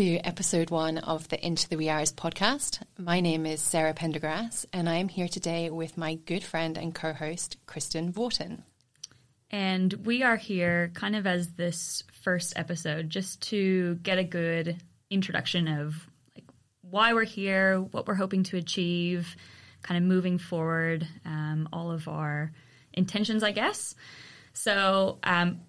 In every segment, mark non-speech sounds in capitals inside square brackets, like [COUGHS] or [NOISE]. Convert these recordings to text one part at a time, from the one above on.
to episode one of the Into the Wee Hours podcast. My name is Sarah Pendergrass, and I am here today with my good friend and co host, Kristen Vautin. And we are here kind of as this first episode just to get a good introduction of like why we're here, what we're hoping to achieve, kind of moving forward, um, all of our intentions, I guess. So um,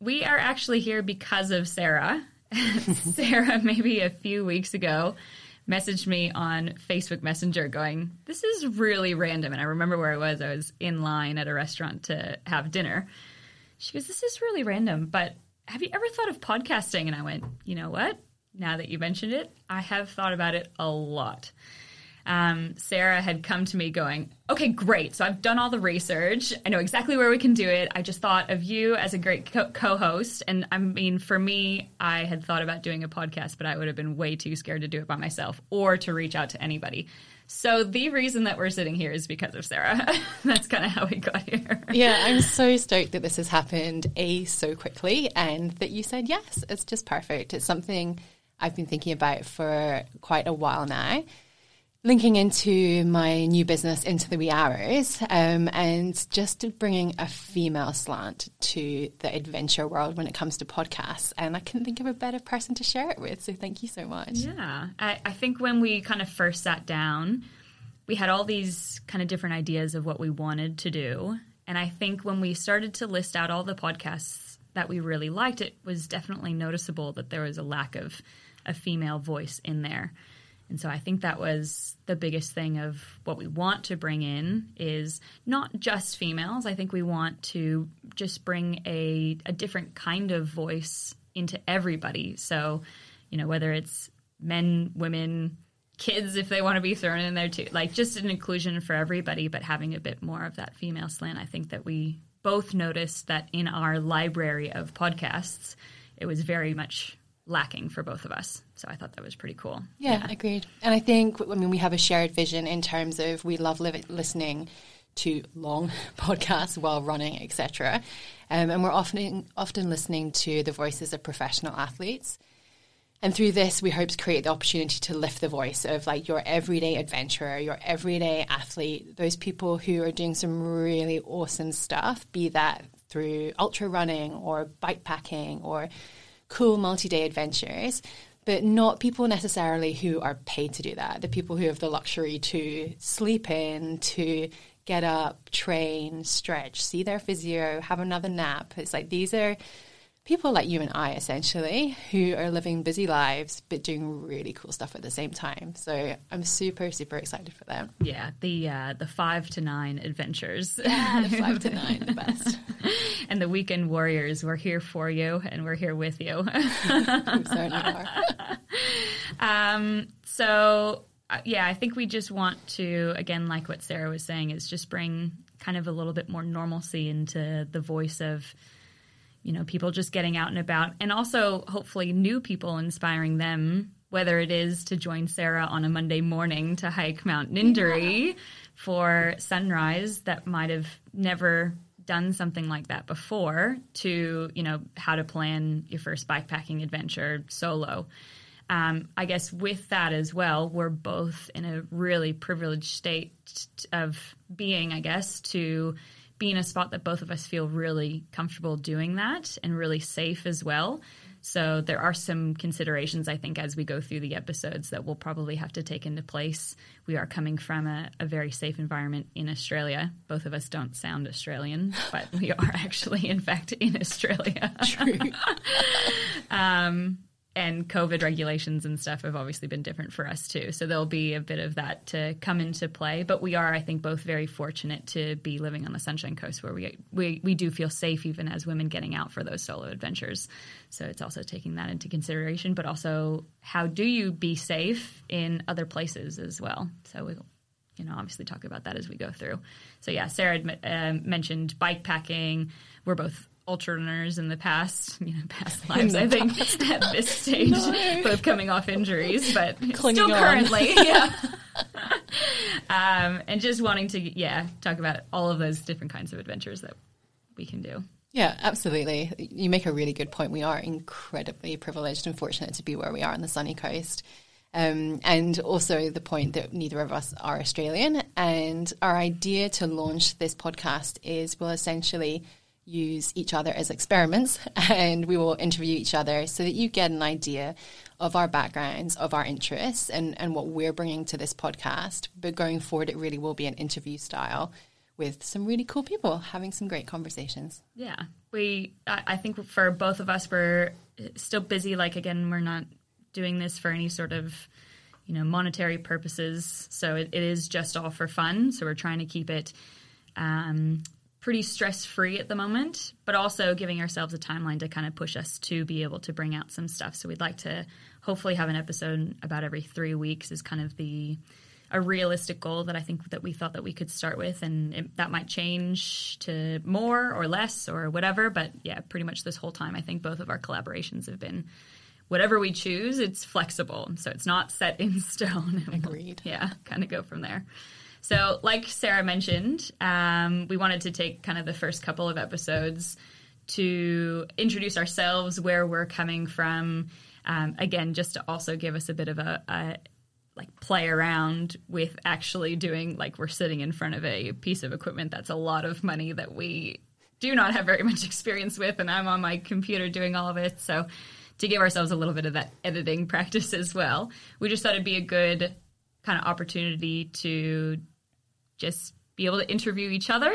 we are actually here because of Sarah. [LAUGHS] Sarah, maybe a few weeks ago, messaged me on Facebook Messenger going, This is really random. And I remember where I was. I was in line at a restaurant to have dinner. She goes, This is really random, but have you ever thought of podcasting? And I went, You know what? Now that you mentioned it, I have thought about it a lot. Um, Sarah had come to me going, Okay, great. So I've done all the research. I know exactly where we can do it. I just thought of you as a great co host. And I mean, for me, I had thought about doing a podcast, but I would have been way too scared to do it by myself or to reach out to anybody. So the reason that we're sitting here is because of Sarah. [LAUGHS] That's kind of how we got here. Yeah, I'm so stoked that this has happened A, so quickly, and that you said yes. It's just perfect. It's something I've been thinking about for quite a while now. Linking into my new business, Into the Wee Hours, um, and just bringing a female slant to the adventure world when it comes to podcasts. And I couldn't think of a better person to share it with. So thank you so much. Yeah. I, I think when we kind of first sat down, we had all these kind of different ideas of what we wanted to do. And I think when we started to list out all the podcasts that we really liked, it was definitely noticeable that there was a lack of a female voice in there. And so I think that was the biggest thing of what we want to bring in is not just females. I think we want to just bring a, a different kind of voice into everybody. So, you know, whether it's men, women, kids, if they want to be thrown in there too, like just an inclusion for everybody, but having a bit more of that female slant. I think that we both noticed that in our library of podcasts, it was very much lacking for both of us. So I thought that was pretty cool. Yeah, yeah. agreed. And I think, I mean, we have a shared vision in terms of we love li- listening to long [LAUGHS] podcasts while running, etc. Um, and we're often often listening to the voices of professional athletes. And through this, we hope to create the opportunity to lift the voice of like your everyday adventurer, your everyday athlete, those people who are doing some really awesome stuff, be that through ultra running or bike packing or cool multi day adventures, but not people necessarily who are paid to do that. The people who have the luxury to sleep in, to get up, train, stretch, see their physio, have another nap. It's like these are people like you and I, essentially, who are living busy lives but doing really cool stuff at the same time. So I'm super, super excited for them. Yeah, the uh, the five to nine adventures. Yeah, the five to nine, the best. [LAUGHS] and the weekend warriors, we're here for you and we're here with you. we certainly are. um, so uh, yeah, I think we just want to again, like what Sarah was saying, is just bring kind of a little bit more normalcy into the voice of you know, people just getting out and about, and also hopefully new people inspiring them, whether it is to join Sarah on a Monday morning to hike Mount Ninderry yeah. for sunrise that might have never done something like that before, to, you know, how to plan your first bikepacking adventure solo. Um, I guess with that as well, we're both in a really privileged state of being, I guess, to be in a spot that both of us feel really comfortable doing that and really safe as well. So there are some considerations, I think, as we go through the episodes that we'll probably have to take into place. We are coming from a, a very safe environment in Australia. Both of us don't sound Australian, [LAUGHS] but we are actually, in fact, in Australia. True. [LAUGHS] um, and COVID regulations and stuff have obviously been different for us too. So there'll be a bit of that to come into play. But we are, I think, both very fortunate to be living on the Sunshine Coast where we we, we do feel safe even as women getting out for those solo adventures. So it's also taking that into consideration, but also how do you be safe in other places as well? So we'll you know obviously talk about that as we go through. So yeah, Sarah uh, mentioned bike packing. We're both ultra runners in the past, you know, past lives. I think at this stage, no. both coming off injuries, but [LAUGHS] Clinging still currently, [LAUGHS] yeah. um, and just wanting to, yeah, talk about all of those different kinds of adventures that we can do. Yeah, absolutely. You make a really good point. We are incredibly privileged and fortunate to be where we are on the sunny coast. Um, and also the point that neither of us are Australian. And our idea to launch this podcast is we'll essentially use each other as experiments [LAUGHS] and we will interview each other so that you get an idea of our backgrounds, of our interests, and, and what we're bringing to this podcast. But going forward, it really will be an interview style with some really cool people having some great conversations. Yeah. We, I think for both of us, we're still busy. Like, again, we're not doing this for any sort of you know monetary purposes so it, it is just all for fun so we're trying to keep it um, pretty stress free at the moment but also giving ourselves a timeline to kind of push us to be able to bring out some stuff so we'd like to hopefully have an episode about every three weeks is kind of the a realistic goal that I think that we thought that we could start with, and it, that might change to more or less or whatever. But yeah, pretty much this whole time, I think both of our collaborations have been whatever we choose, it's flexible. So it's not set in [LAUGHS] stone. Agreed. yeah, kind of go from there. So, like Sarah mentioned, um, we wanted to take kind of the first couple of episodes to introduce ourselves, where we're coming from. Um, again, just to also give us a bit of a, a like play around with actually doing like we're sitting in front of a piece of equipment that's a lot of money that we do not have very much [LAUGHS] experience with and I'm on my computer doing all of it so to give ourselves a little bit of that editing [LAUGHS] practice as well. We just thought it'd be a good kind of opportunity to just be able to interview each other,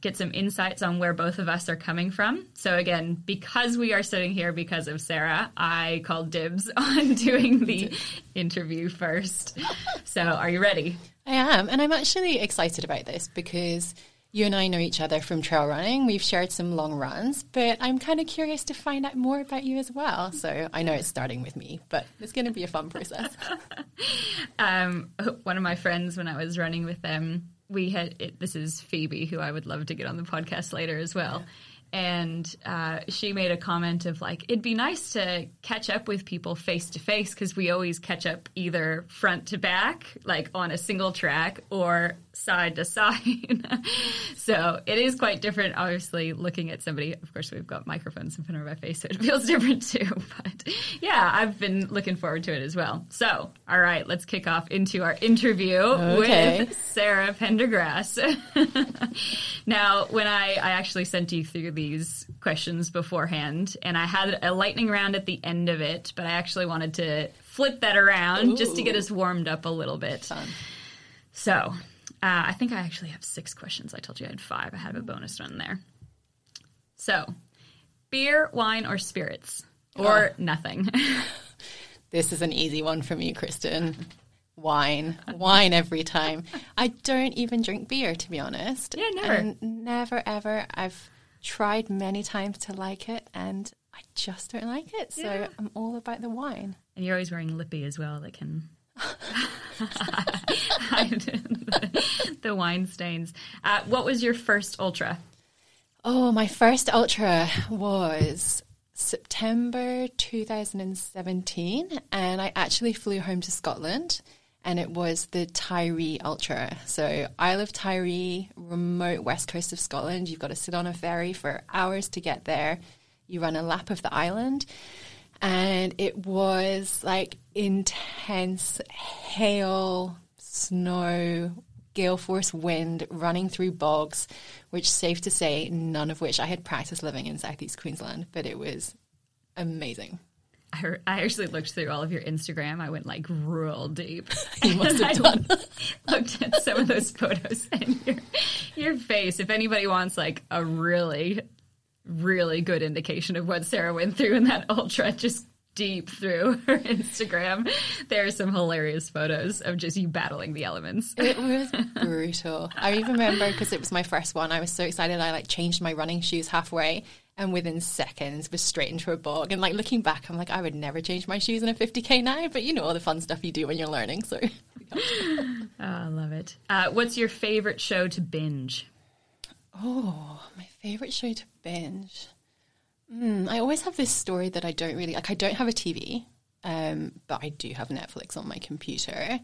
get some insights on where both of us are coming from. So again, because we are sitting here because of Sarah, I called dibs [LAUGHS] on doing the interview first. So are you ready? I am, and I'm actually excited about this because you and I know each other from trail running. We've shared some long runs, but I'm kind of curious to find out more about you as well. So I know it's starting with me, but it's going to be a fun process. [LAUGHS] um, one of my friends, when I was running with them, we had it, this is Phoebe, who I would love to get on the podcast later as well. Yeah and uh, she made a comment of like it'd be nice to catch up with people face to face because we always catch up either front to back like on a single track or side to [LAUGHS] side so it is quite different obviously looking at somebody of course we've got microphones in front of our face so it feels [LAUGHS] different too but yeah i've been looking forward to it as well so all right let's kick off into our interview okay. with sarah pendergrass [LAUGHS] now when I, I actually sent you through these questions beforehand, and I had a lightning round at the end of it, but I actually wanted to flip that around Ooh. just to get us warmed up a little bit. Fun. So, uh, I think I actually have six questions. I told you I had five. I have a bonus one there. So, beer, wine, or spirits, or oh. nothing. [LAUGHS] this is an easy one for me, Kristen. Wine, wine every time. I don't even drink beer, to be honest. Yeah, never, and never ever. I've tried many times to like it and I just don't like it. So yeah. I'm all about the wine. And you're always wearing lippy as well that can [LAUGHS] the, wine stains. Uh, what was your first ultra? Oh, my first ultra was September 2017, and I actually flew home to Scotland and it was the Tiree Ultra. So Isle of Tiree, remote west coast of Scotland. You've got to sit on a ferry for hours to get there. You run a lap of the island, and it was like intense hail, snow, gale force wind running through bogs, which safe to say, none of which I had practiced living in southeast Queensland, but it was amazing. I, I actually looked through all of your Instagram. I went like real deep. [LAUGHS] You must have done. [LAUGHS] looked at some of those photos and your your face. If anybody wants like a really, really good indication of what Sarah went through in that ultra, just deep through [LAUGHS] her Instagram. There are some hilarious photos of just you battling the elements. It was [LAUGHS] brutal. I even remember because it was my first one. I was so excited. I like changed my running shoes halfway and within seconds was straight into a bog. And like looking back, I'm like, I would never change my shoes in a 50k now, but you know all the fun stuff you do when you're learning. So oh, [LAUGHS] I love it. Uh, what's your favorite show to binge? Oh, my favorite show to binge. Mm, I always have this story that I don't really like. I don't have a TV, um, but I do have Netflix on my computer.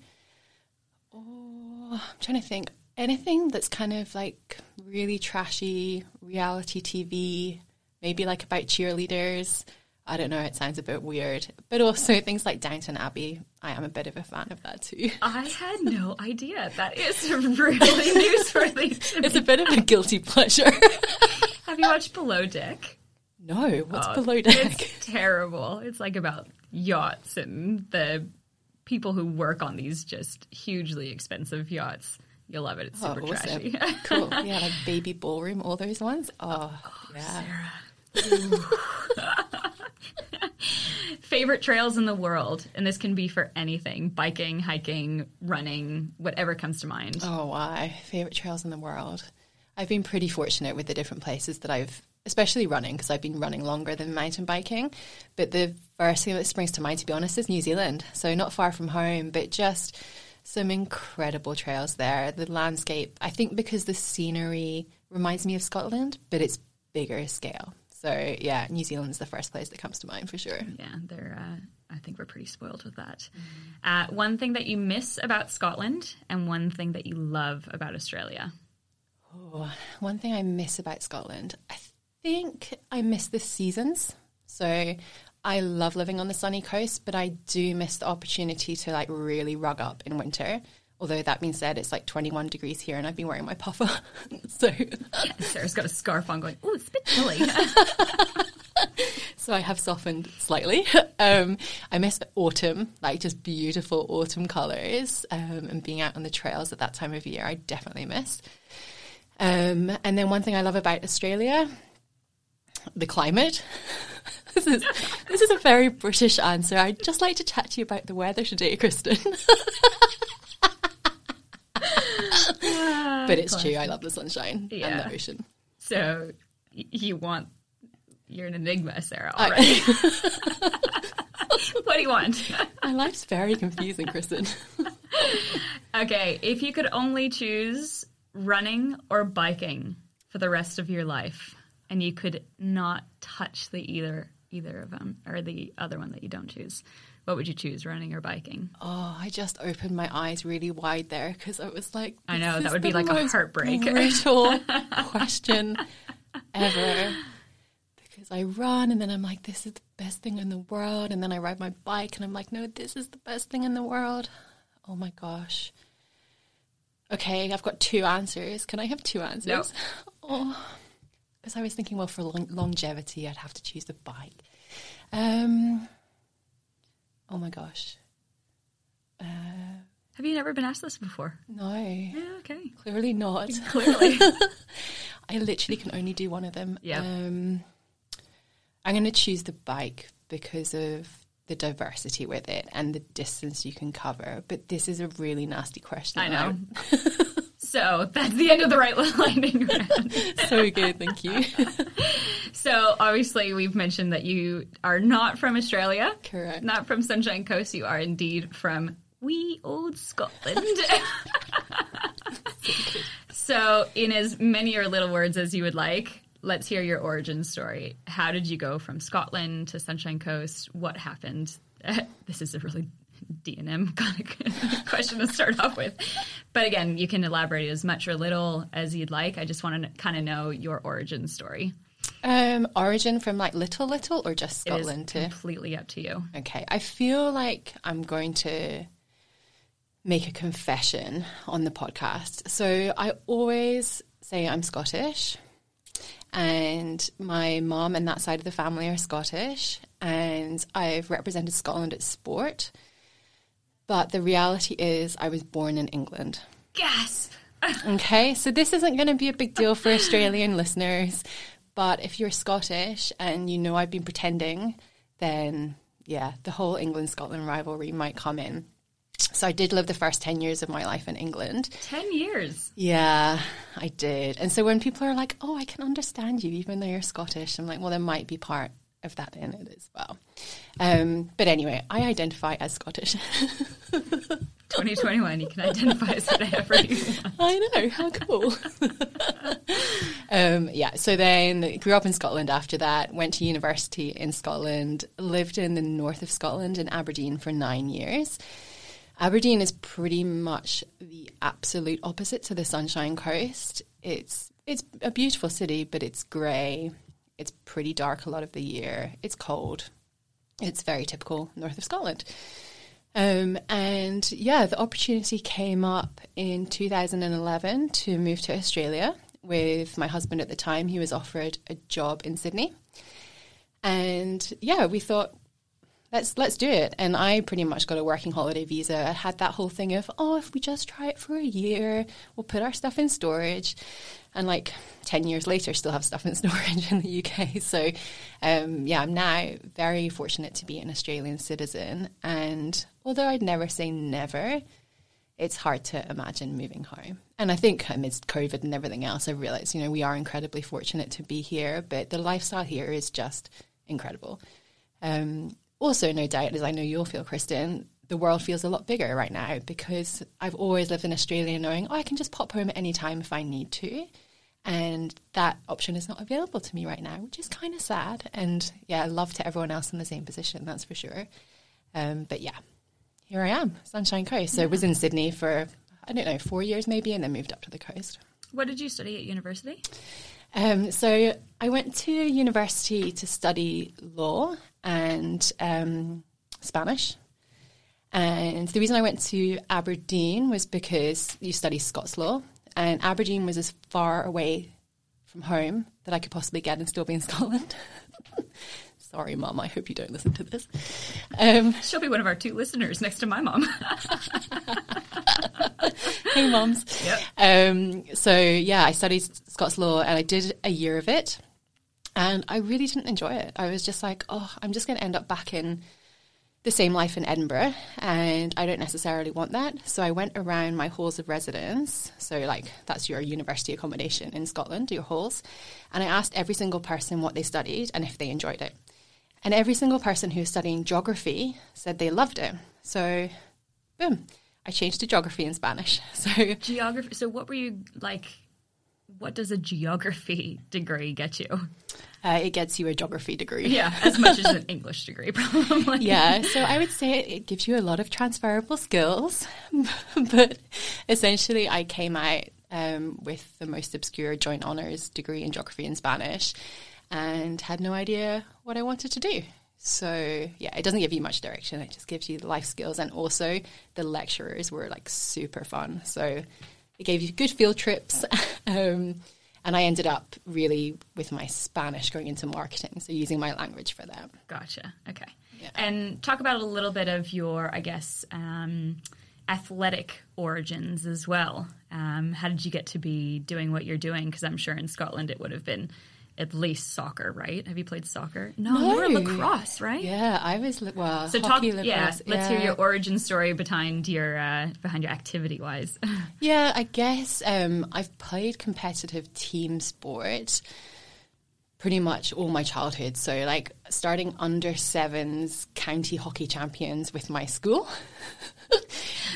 Oh, I'm trying to think. Anything that's kind of like really trashy reality TV, maybe like about cheerleaders. I don't know, it sounds a bit weird. But also things like Downton Abbey. I am a bit of a fan of that too. [LAUGHS] I had no idea. That is [LAUGHS] really [LAUGHS] newsworthy. It's me. a bit of a guilty pleasure. Have you watched Below Deck? no, what's Oh, below deck? It's terrible. It's like about yachts and the people who work on these just hugely expensive yachts. You'll love it. It's oh, super Oh, awesome. trashy. cool. Yeah, like baby ballroom, all those ones. Oh, oh yeah. [LAUGHS] Favorite trails in the world, and this can be for anything: biking, hiking, running, whatever comes to mind. Oh, wow. Favorite trails in the world. I've been pretty fortunate with the different places that I've, especially running, because I've been running longer than mountain biking. But the first thing that springs to mind, to be honest, is New Zealand. So not far from home, but just some incredible trails there. The landscape, I think because the scenery reminds me of Scotland, but it's bigger scale. So yeah, New Zealand's the first place that comes to mind for sure. Yeah, they're. Uh, I think we're pretty spoiled with that. Uh, one thing that you miss about Scotland, and one thing that you love about Australia. Oh, one thing I miss about Scotland, I think I miss the seasons. So I love living on the sunny coast, but I do miss the opportunity to like really rug up in winter. Although that being said, it's like 21 degrees here and I've been wearing my puffer. [LAUGHS] so Sarah's got a scarf on, going, "Oh, it's a bit chilly." [LAUGHS] so I have softened slightly. Um, I miss autumn, like just beautiful autumn colours, um, and being out on the trails at that time of year. I definitely miss. Um, and then one thing I love about Australia, the climate. [LAUGHS] this is this is a very British answer. I'd just like to chat to you about the weather today, Kristen. [LAUGHS] but it's true. I love the sunshine and the ocean. so you want you're an enigma, Sarah. Already. [LAUGHS] [LAUGHS] what do you want? My life's very confusing, Kristen. Okay, if you could only choose running or biking for the rest of your life, and you could not touch the either either of them or the other one that you don't choose, what would you choose, running or biking? Oh, I just opened my eyes really wide there because I was like, I know, that would be like a heartbreak. Brutal [LAUGHS] question ever. Because I run and then I'm like, this is the best thing in the world. And then I ride my bike and I'm like, no, this is the best thing in the world. Oh my gosh. Okay, I've got two answers. Can I have two answers? No. [LAUGHS] Oh, because I was thinking, well, for long- longevity, I'd have to choose the bike. Um. Oh my gosh. Have you never been asked this before? No, Yeah, okay. clearly not. [LAUGHS] Clearly. [LAUGHS] I literally can only do one of them. Yep. Um, I'm going to choose the bike because of the diversity with it and the distance you can cover. But this is a really nasty question. I know. [LAUGHS] so that's the end of the right [LAUGHS] lightning round. so good, thank you. [LAUGHS] So obviously, we've mentioned that you are not from Australia, Correct. not from Sunshine Coast. You are indeed from wee old Scotland. [LAUGHS] so, in as many or little words as you would like, let's hear your origin story. How did you go from Scotland to Sunshine Coast? What happened? this is a really D and M [LAUGHS] kind of question to start off with, but again, you can elaborate as much or little as you'd like. I just want to kind of know your origin story. Um, origin from like little, little, or just Scotland to completely up to you. Okay, I feel like I'm going to make a confession on the podcast. So I always say I'm Scottish, and my mom and that side of the family are Scottish, and I've represented Scotland at sport. But the reality is, I was born in England. Gasp! [LAUGHS] Okay, so this isn't going to be a big deal for Australian listeners, but if you're Scottish and you know I've been pretending, then yeah, the whole England Scotland rivalry might come in. So I did live the first 10 years of my life in England. Ten years. Yeah, I did. And so when people are like, oh, I can understand you even though you're Scottish, I'm like, well, there might be part of that in it as well. Um, but anyway, I identify as Scottish. [LAUGHS] 2021, you can identify as whatever you want. I know, how cool. [LAUGHS] um, yeah, so then grew up in Scotland after that, went to university in Scotland, lived in the north of Scotland in Aberdeen for nine years. Aberdeen is pretty much the absolute opposite to the Sunshine Coast. It's it's a beautiful city, but it's grey. It's pretty dark a lot of the year. It's cold. It's very typical north of Scotland. Um, and yeah, the opportunity came up in 2011 to move to Australia with my husband at the time. He was offered a job in Sydney. And yeah, we thought, let's let's do it. And I pretty much got a working holiday visa. I had that whole thing of, oh, if we just try it for a year, we'll put our stuff in storage. And like 10 years later, still have stuff in [LAUGHS] storage in the UK. So, um, yeah, I'm now very fortunate to be an Australian citizen. And although I'd never say never, it's hard to imagine moving home. And I think amidst COVID and everything else, I realized, you know, we are incredibly fortunate to be here, but the lifestyle here is just incredible. Um, also, no doubt, as I know you'll feel, Kristen, the world feels a lot bigger right now because I've always lived in Australia knowing, oh, I can just pop home at any time if I need to. And that option is not available to me right now, which is kind of sad. And yeah, love to everyone else in the same position, that's for sure. Um, but yeah, here I am, Sunshine Coast. So yeah. I was in Sydney for, I don't know, four years maybe, and then moved up to the coast. What did you study at university? Um, so I went to university to study law and um, Spanish. And the reason I went to Aberdeen was because you study Scots law, and Aberdeen was as far away from home that I could possibly get and still be in [LAUGHS] Scotland. Sorry, mum. I hope you don't listen to this. Um, She'll be one of our two listeners next to my mom. [LAUGHS] hey, moms. Yep. Um, so yeah, I studied Scots law and I did a year of it, and I really didn't enjoy it. I was just like, oh, I'm just going to end up back in the same life in Edinburgh, and I don't necessarily want that. So I went around my halls of residence. So, like, that's your university accommodation in Scotland, your halls. And I asked every single person what they studied and if they enjoyed it. And every single person who was studying geography said they loved it. So, boom, I changed to geography and Spanish. [LAUGHS] So, geography. So, what were you like? What does a geography [LAUGHS] degree get you? Uh, it gets you a geography degree. Yeah, as much as an English degree, [LAUGHS] probably. Yeah, so I would say it, it gives you a lot of transferable skills. [LAUGHS] but essentially, I came out um, with the most obscure joint honours degree in geography and Spanish and had no idea what I wanted to do. So, yeah, it doesn't give you much direction. It just gives you the life skills. And also, the lecturers were like super fun. So, it gave you good field trips. [LAUGHS] um, and I ended up really with my Spanish going into marketing, so using my language for that. Gotcha. Okay. Yeah. And talk about a little bit of your, I guess, um, athletic origins as well. Um, how did you get to be doing what you're doing? Because I'm sure in Scotland it would have been at least soccer, right? Have you played soccer? No, no. you were lacrosse, right? Yeah, I was. Well, so talk. Lacrosse, yeah, let's yeah. hear your origin story behind your uh, behind your activity wise. [LAUGHS] yeah, I guess um, I've played competitive team sport pretty much all my childhood. So, like starting under sevens county hockey champions with my school. [LAUGHS]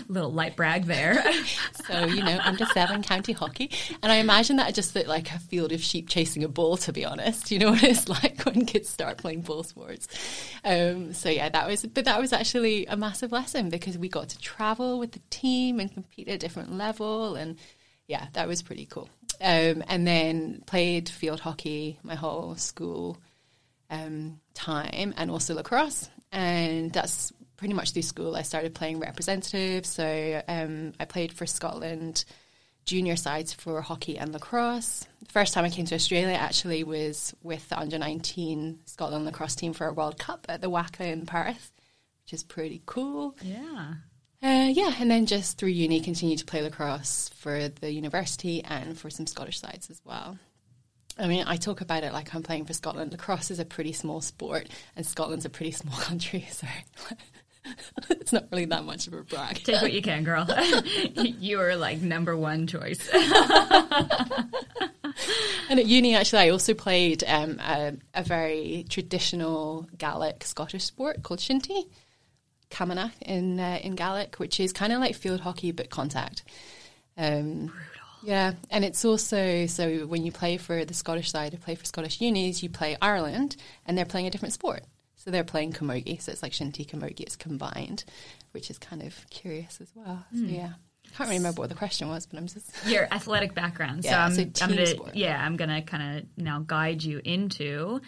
Little light brag there. [LAUGHS] so, you know, under seven county hockey. And I imagine that I just looked like a field of sheep chasing a bull, to be honest. You know what it's [LAUGHS] like when kids start playing ball sports. Um, so, yeah, that was, but that was actually a massive lesson because we got to travel with the team and compete at a different level. And yeah, that was pretty cool. Um, and then played field hockey my whole school um, time and also lacrosse. And that's pretty much through school I started playing representative. So um, I played for Scotland junior sides for hockey and lacrosse. The first time I came to Australia actually was with the under 19 Scotland lacrosse team for a World Cup at the WACA in Perth, which is pretty cool. Yeah. Uh, yeah, and then just through uni, continued to play lacrosse for the university and for some Scottish sides as well. I mean, I talk about it like I'm playing for Scotland. Lacrosse is a pretty small sport, and Scotland's a pretty small [LAUGHS] country, so [LAUGHS] it's not really that much of a brag. Take what you can, girl. [LAUGHS] you are like number one choice. [LAUGHS] and at uni, actually, I also played um, a, a, very traditional Gaelic Scottish sport called shinty, camanachd in uh, in Gaelic, which is kind of like field hockey but contact. Um, Brutal. Yeah, and it's also so when you play for the Scottish side, you play for Scottish unis, you play Ireland, and they're playing a different sport. So they're playing camogie, so it's like shinty camogie, it's combined, which is kind of curious as well. Mm. So yeah. I can't remember what the question was, but I'm just [LAUGHS] your athletic background. Yeah, so I'm, so I'm gonna sport. yeah, I'm gonna kind of now guide you into.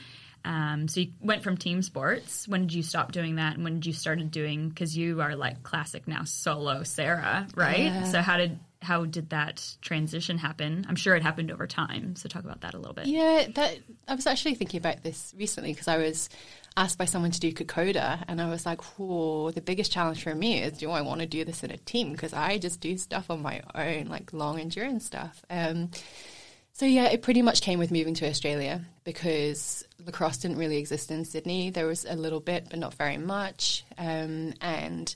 Um, so you went from team sports. When did you stop doing that, and when did you started doing? Because you are like classic now solo Sarah, right? Yeah. So how did how did that transition happen? I'm sure it happened over time. So talk about that a little bit. Yeah, that I was actually thinking about this recently because I was asked by someone to do Kokoda, and I was like, "Whoa!" The biggest challenge for me is, do I want to do this in a team? Because I just do stuff on my own, like long endurance stuff. Um, so yeah, it pretty much came with moving to Australia because lacrosse didn't really exist in Sydney. There was a little bit, but not very much, um, and.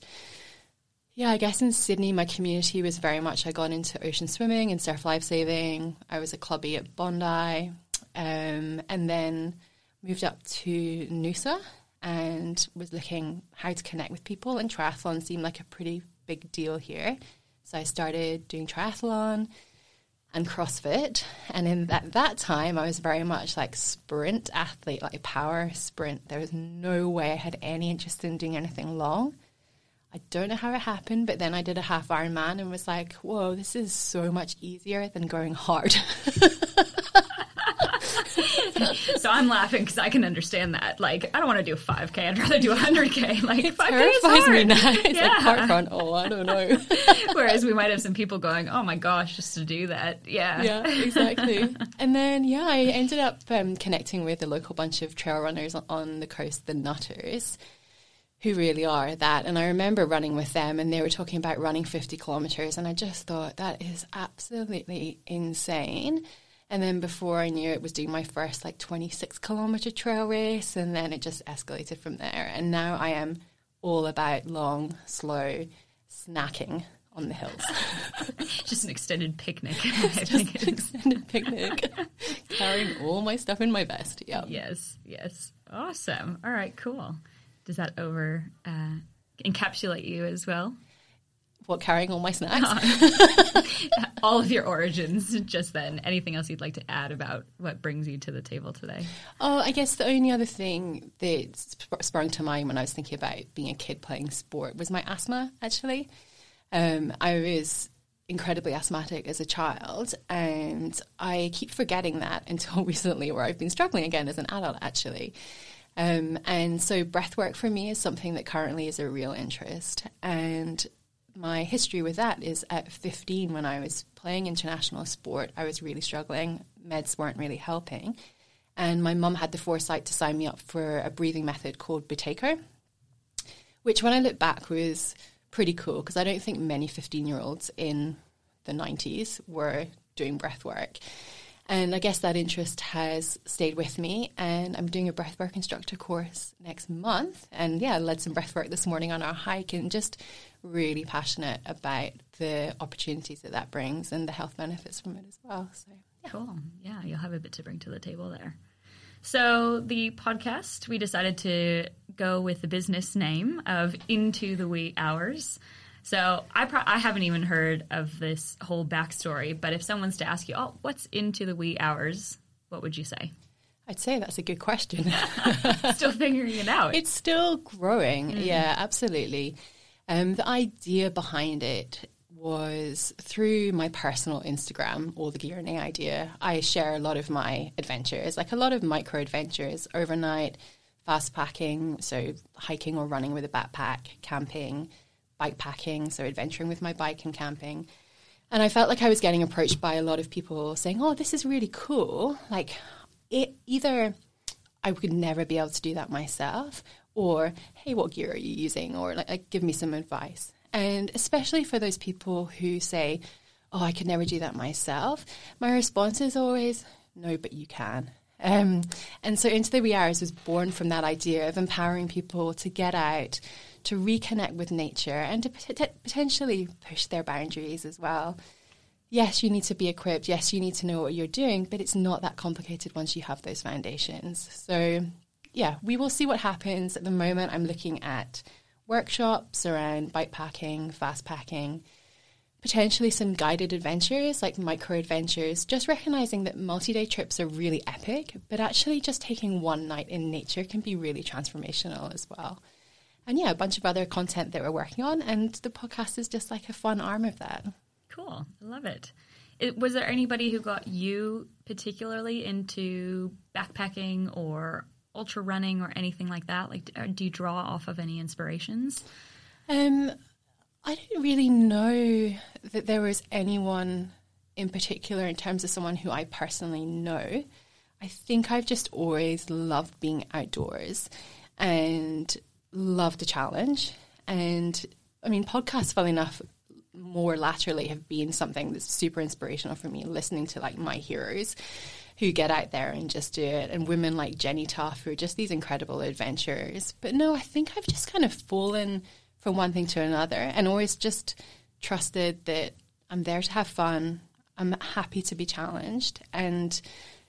Yeah, I guess in Sydney, my community was very much. I got into ocean swimming and surf lifesaving. I was a clubby at Bondi, um, and then moved up to Noosa and was looking how to connect with people, and triathlon seemed like a pretty big deal here. So I started doing triathlon and CrossFit, and in that that time, I was very much like sprint athlete, like power sprint. There was no way I had any interest in doing anything long. I don't know how it happened, but then I did a half Ironman and was like, "Whoa, this is so much easier than going hard." [LAUGHS] so I'm laughing because I can understand that. Like, I don't want to do 5K. I'd rather do 100K. [LAUGHS] Like, it 5K terrifies me now. [LAUGHS] It's yeah. like heart run. Oh, I don't know. Whereas we might have some people going, oh my gosh, just to do that. Yeah. Yeah, exactly. and then, yeah, I ended up um, connecting with a local bunch of trail runners on the coast, the Nutters who really are that. And I remember running with them, and they were talking about running 50 kilometers, and I just thought that is absolutely insane. And then before I knew it, was doing my first like 26 kilometer trail race, and then it just escalated from there. And now I am all about long, slow snacking on the hills. [LAUGHS] just an extended picnic. [LAUGHS] just an extended picnic. [LAUGHS] Carrying all my stuff in my vest. Yeah. Yes. Yes. Awesome. All right. Cool. Does that over uh, encapsulate you as well? what carrying all my [LAUGHS] snacks. [LAUGHS] all of your origins just then. Anything else you'd like to add about what brings you to the table today? Oh, I guess the only other thing that sprung to mind when I was thinking about being a kid playing sport was my asthma, actually. Um, I was incredibly asthmatic as a child, and I keep forgetting that [LAUGHS] until recently, where I've been struggling again as an adult, actually. Um, and so, breath work for me is something that currently is a real interest. And my history with that is at 15 when I was playing international sport, I was really struggling. Meds weren't really helping. And my mum had the foresight to sign me up for a breathing method called Buteyko, which when I look back was pretty cool because I don't think many 15 year olds in the 90s were doing breath work. And I guess that interest has stayed with me. And I'm doing a breathwork instructor course next month. And yeah, I led some breathwork this morning on our hike and just really passionate about the opportunities that that brings and the health benefits from it as well. So, yeah. Cool. Yeah, you'll have a bit to bring to the table there. So, the podcast, we decided to go with the business name of Into the Wee Hours. So I pro- I haven't even heard of this whole backstory, but if someone's to ask you, oh, what's into the wee hours, what would you say? I'd say that's a good question. [LAUGHS] still figuring it out. It's still growing. Mm. Yeah, absolutely. Um, the idea behind it was through my personal Instagram, all the gear and nae idea. I share a lot of my adventures, like a lot of micro adventures, overnight, fast packing, so hiking or running with a backpack, camping, bike packing, so adventuring with my bike and camping. And I felt like I was getting approached by a lot of people saying, "Oh, this is really cool." Like it either I would never be able to do that myself or, "Hey, what gear are you using?" or like, like give me some advice. And especially for those people who say, "Oh, I could never do that myself." My response is always, "No, but you can." Um, and so Into the Wee Hours was born from that idea of empowering people to get out, to reconnect with nature and to pot- potentially push their boundaries as well. yes, you need to be equipped. Yes, you need to know what you're doing, but it's not that complicated once you have those foundations. So, yeah, we will see what happens. At the moment, I'm looking at workshops around bike packing, fast packing, potentially some guided adventures like micro adventures, just recognizing that multi day trips are really epic, but actually just taking one night in nature can be really transformational as well. And yeah, a bunch of other content that we're working on, and the podcast is just like a fun arm of that. Cool. I love it. it. Was there anybody who got you particularly into backpacking or ultra running or anything like that? Like, do you draw off of any inspirations? Um, I don't really know that there was anyone in particular in terms of someone who I personally know. I think I've just always loved being outdoors and loved the challenge. And I mean, podcasts, funny enough, more laterally have been something that's super inspirational for me, listening to like my heroes who get out there and just do it, and women like Jenny Tough who are just these incredible adventurers. But no, I think I've just kind of fallen from one thing to another and always just trusted that I'm there to have fun. I'm happy to be challenged and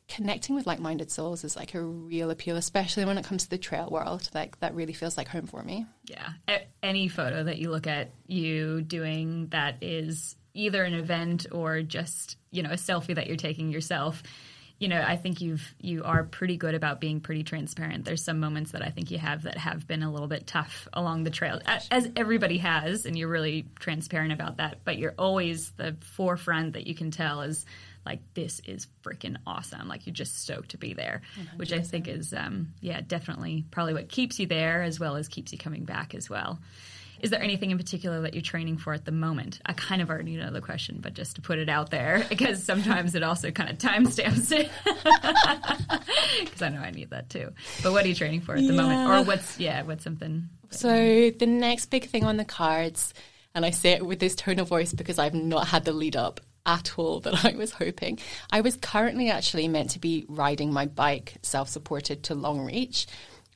connecting with like-minded souls is like a real appeal especially when it comes to the trail world like that really feels like home for me yeah a- any photo that you look at you doing that is either an event or just you know a selfie that you're taking yourself you know i think you've you are pretty good about being pretty transparent. There's some moments that i think you have that have been a little bit tough along the trail as everybody has and you're really transparent about that. But you're always the forefront that you can tell is like this is freaking awesome. Like you're just stoked to be there 100%. which i think is um, yeah definitely probably what keeps you there as well as keeps you coming back as well is there anything in particular that you're training for at the moment? I kind of already know the question, but just to put it out there, [LAUGHS] because sometimes it also kind of timestamps it. [LAUGHS] Because I know I need that too. But what are you training for at the yeah. moment? Or what's, yeah, what's something? So the next big thing on the cards, and I say it with this tone of voice because I've not had the lead up, at all that I was hoping. I was currently actually meant to be riding my bike self supported to Longreach.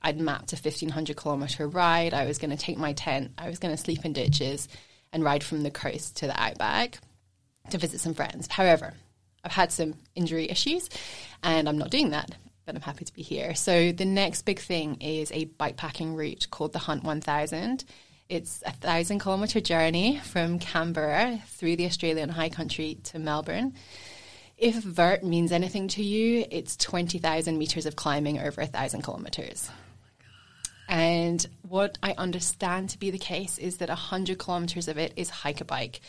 I'd mapped a 1500 kilometer ride. I was going to take my tent, I was going to sleep in ditches and ride from the coast to the outback to visit some friends. However, I've had some injury issues and I'm not doing that, but I'm happy to be here. So the next big thing is a bikepacking route called the Hunt 1000. It's a thousand kilometre journey from Canberra through the Australian high country to Melbourne. If vert means anything to you, it's 20,000 metres of climbing over a thousand kilometres. And what I understand to be the case is that 100 kilometres of it is hike a bike.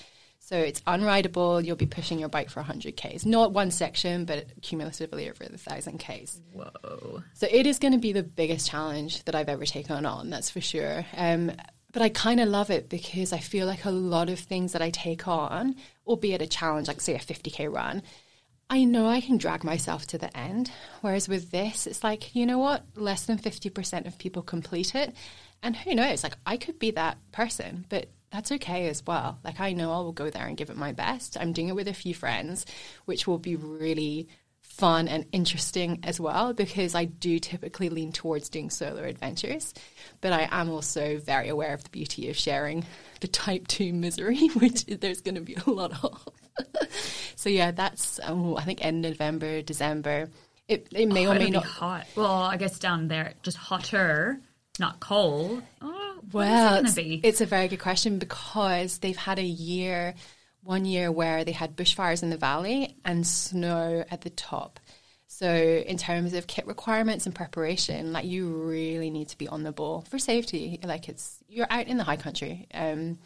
So it's unrideable. You'll be pushing your bike for 100 Ks. Not one section, but cumulatively over the 1,000 Ks. Whoa. So it is going to be the biggest challenge that I've ever taken on, that's for sure. Um, but I kind of love it because I feel like a lot of things that I take on, albeit a challenge, like say a 50k run, I know I can drag myself to the end. Whereas with this, it's like, you know what? Less than 50% of people complete it. And who knows? Like, I could be that person, but that's okay as well. Like, I know I will go there and give it my best. I'm doing it with a few friends, which will be really fun and interesting as well because I do typically lean towards doing solo adventures, but I am also very aware of the beauty of sharing the type 2 misery, [LAUGHS] which there's going to be a lot of. [LAUGHS] so, yeah, that's, um, I think, end November, December. It, it may oh, or may not. Be hot. Well, I guess down there, just hotter, not cold. Oh, well, it it's, it's a very good question because they've had a year one year where they had bushfires in the valley and snow at the top. So, in terms of kit requirements and preparation, like you really need to be on the ball for safety. Like it's you're out in the high country, um,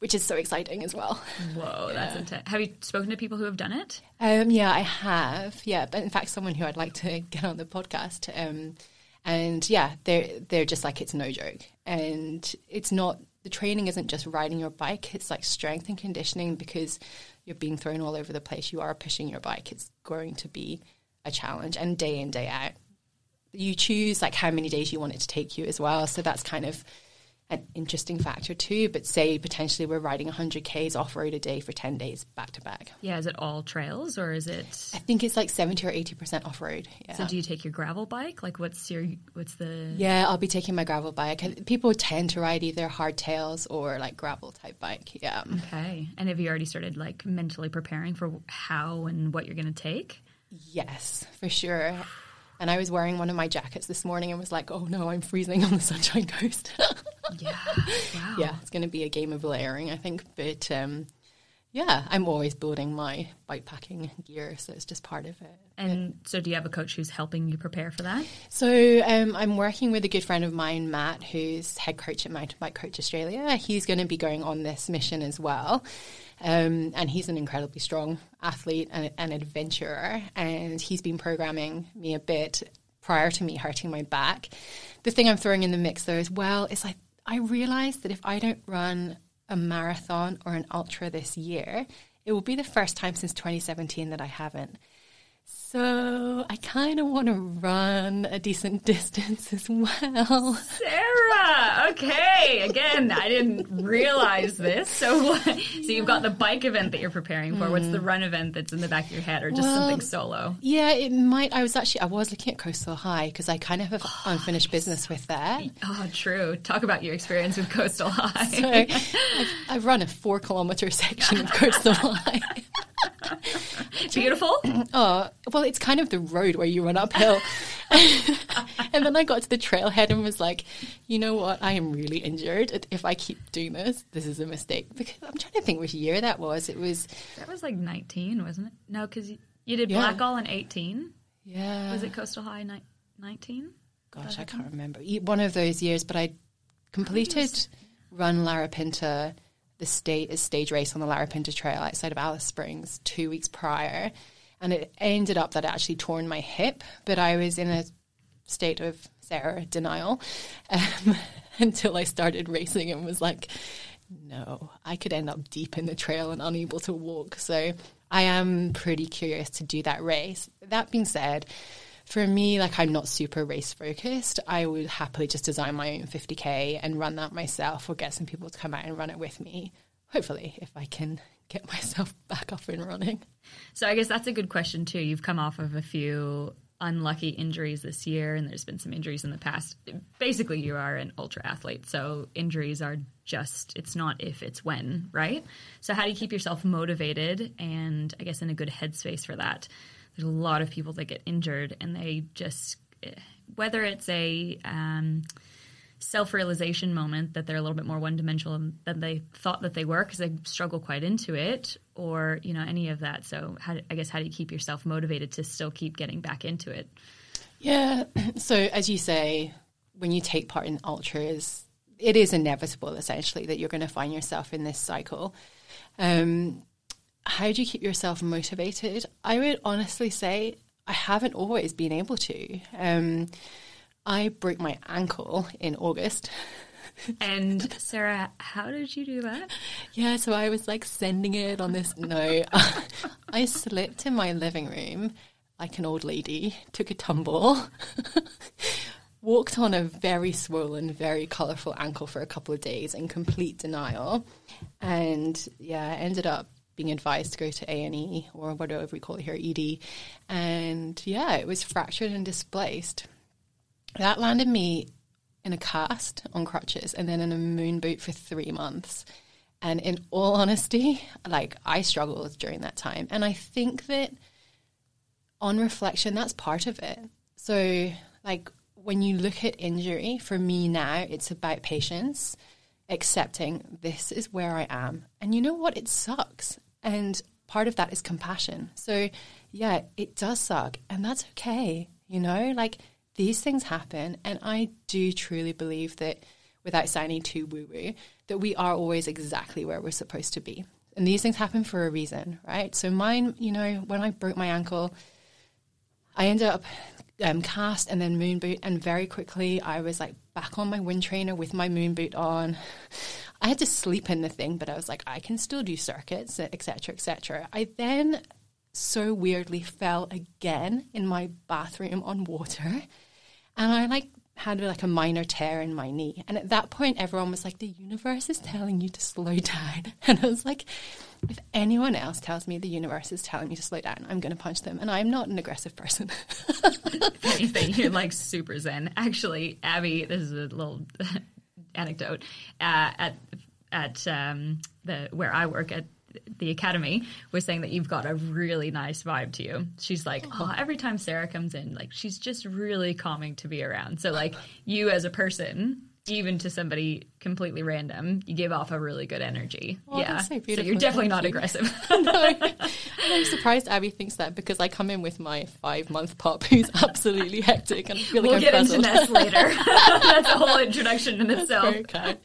which is so exciting as well. Whoa, [LAUGHS] yeah. that's intense. Have you spoken to people who have done it? Um, yeah, I have. Yeah, but in fact, someone who I'd like to [LAUGHS] get on the podcast. Um, and yeah, they're they're just like it's no joke, and it's not the training isn't just riding your bike, it's like strength and conditioning because you're being thrown all over the place. You are pushing your bike. It's going to be a challenge and day in, day out. You choose like how many days you want it to take you as well. So that's kind of an interesting factor too. But say potentially we're riding 100 Ks off road a day for 10 days back to back. Yeah, is it all trails or is it? I think it's like 70 or 80% off road. Yeah. So do you take your gravel bike? Like, what's your what's the? Yeah, I'll be taking my gravel bike. People tend to ride either hardtails or like gravel type bike. Yeah. Okay. And have you already started like mentally preparing for how and what you're going to take? Yes, for sure. And I was wearing one of my jackets this morning and was like, oh no, I'm freezing on the Sunshine Coast. [LAUGHS] [LAUGHS] yeah. Wow. Yeah, it's going to be a game of layering, I think. But um, yeah, I'm always building my bikepacking gear, so it's just part of it. And so, do you have a coach who's helping you prepare for that? So, um, I'm working with a good friend of mine, Matt, who's head coach at Mountain Bike Coach Australia. He's going to be going on this mission as well. Um, and he's an incredibly strong athlete and an adventurer. And he's been programming me a bit prior to me hurting my back. The thing I'm throwing in the mix, though, is well, it's like I realized that if I don't run a marathon or an ultra this year, it will be the first time since 2017 that I haven't. So I kind of want to run a decent [LAUGHS] distance as well. Sarah, okay. Again, I didn't realize this. So, [LAUGHS] so you've got the bike event that you're preparing for. What's the mm. run event that's in the back of your head, or just Well, something solo? Yeah, it might. I was actually I was looking at Coastal High because I kind of have [GASPS] unfinished business with that. Oh, true. Talk about your experience with Coastal High. So I've, I've run a four kilometer section of [LAUGHS] Coastal High. Beautiful. Oh, well, it's kind of the road where you run uphill. [LAUGHS] and then I got to the trailhead and was like, you know what? I am really injured. If I keep doing this, this is a mistake. Because I'm trying to think which year that was. It was, That was like 19, wasn't it? No, because you did Yeah. Blackall in 18. yeah. Was it Coastal High ni- 19? Gosh, I can't remember. One of those years, but I completed Run Larapinta, the state stage race on the Larapinta Trail outside of Alice Springs two weeks prior, and it ended up that I actually torn my hip, but I was in a state of Sarah denial um, [LAUGHS] until I started racing and was like, no, I could end up deep in the trail and unable to walk. So I am pretty curious to do that race. That being said, for me, like I'm not super race focused. I would happily just design my own 50k and run that myself, or get some people to come out and run it with me. Hopefully, if I can get [LAUGHS] myself back up and running. So I guess that's a good question too. You've come off of a few unlucky injuries this year, and there's been some injuries in the past. Basically, you are an ultra athlete, so injuries are just it's not if it's when, right? So how do you keep yourself motivated and I guess in a good headspace for that? There's a lot of people that get injured, and they just eh, whether it's a um, self-realization moment that they're a little bit more one-dimensional than they thought that they were because they struggle quite into it or you know any of that so how, i guess how do you keep yourself motivated to still keep getting back into it Yeah. [CLEARS THROAT] So, as you say, when you take part in ultras, it is inevitable, essentially, that you're going to find yourself in this cycle. Um, how do you keep yourself motivated? I would honestly say I haven't always been able to. Um, I broke my ankle in August. [LAUGHS] and sarah how did you do that Yeah, so I was like sending it on this. No, [LAUGHS] I slipped in my living room like an old lady, took a tumble, [LAUGHS] walked on a very swollen, very colourful ankle for a couple of days in complete denial, and yeah, I ended up being advised to go to A and E or whatever we call it here, ED, and yeah, it was fractured and displaced. That landed me in a cast on crutches and then in a moon boot for three months. And in all honesty, like I struggled during that time. And I think that on reflection, that's part of it. So, like, when you look at injury, for me now, it's about patience, accepting this is where I am. And you know what? It sucks. And part of that is compassion. So, yeah, it does suck. And that's okay. You know, like these things happen. And I do truly believe that without sounding too woo woo, that we are always exactly where we're supposed to be. And these things happen for a reason, right? So, mine, you know, when I broke my ankle, I ended up um, cast and then moon boot, and very quickly I was like back on my wind trainer with my moon boot on. I had to sleep in the thing, but I was like, I can still do circuits, etc., etc. I then so weirdly fell again in my bathroom on water, and I like had like a minor tear in my knee. And at that point, everyone was like, the universe is telling you to slow down. [LAUGHS] And I was like, if anyone else tells me the universe is telling me to slow down, I'm going to punch them. And I'm not an aggressive person. [LAUGHS] if anything, [LAUGHS] you're like super zen. Actually, Abby, this is a little anecdote. Uh, at at um, the where I work at the academy was saying that you've got a really nice vibe to you. She's like, oh, every time Sarah comes in, like she's just really calming to be around. So like you as a person, even to somebody completely random, you give off a really good energy. Oh, yeah, so, so, you're definitely not you. aggressive. no, [LAUGHS] I'm surprised Abby thinks that because I come in with my five month pup who's [LAUGHS] absolutely hectic and I feel like we'll I'm get puzzled. into Ness later. [LAUGHS] That's a whole introduction in itself. Okay.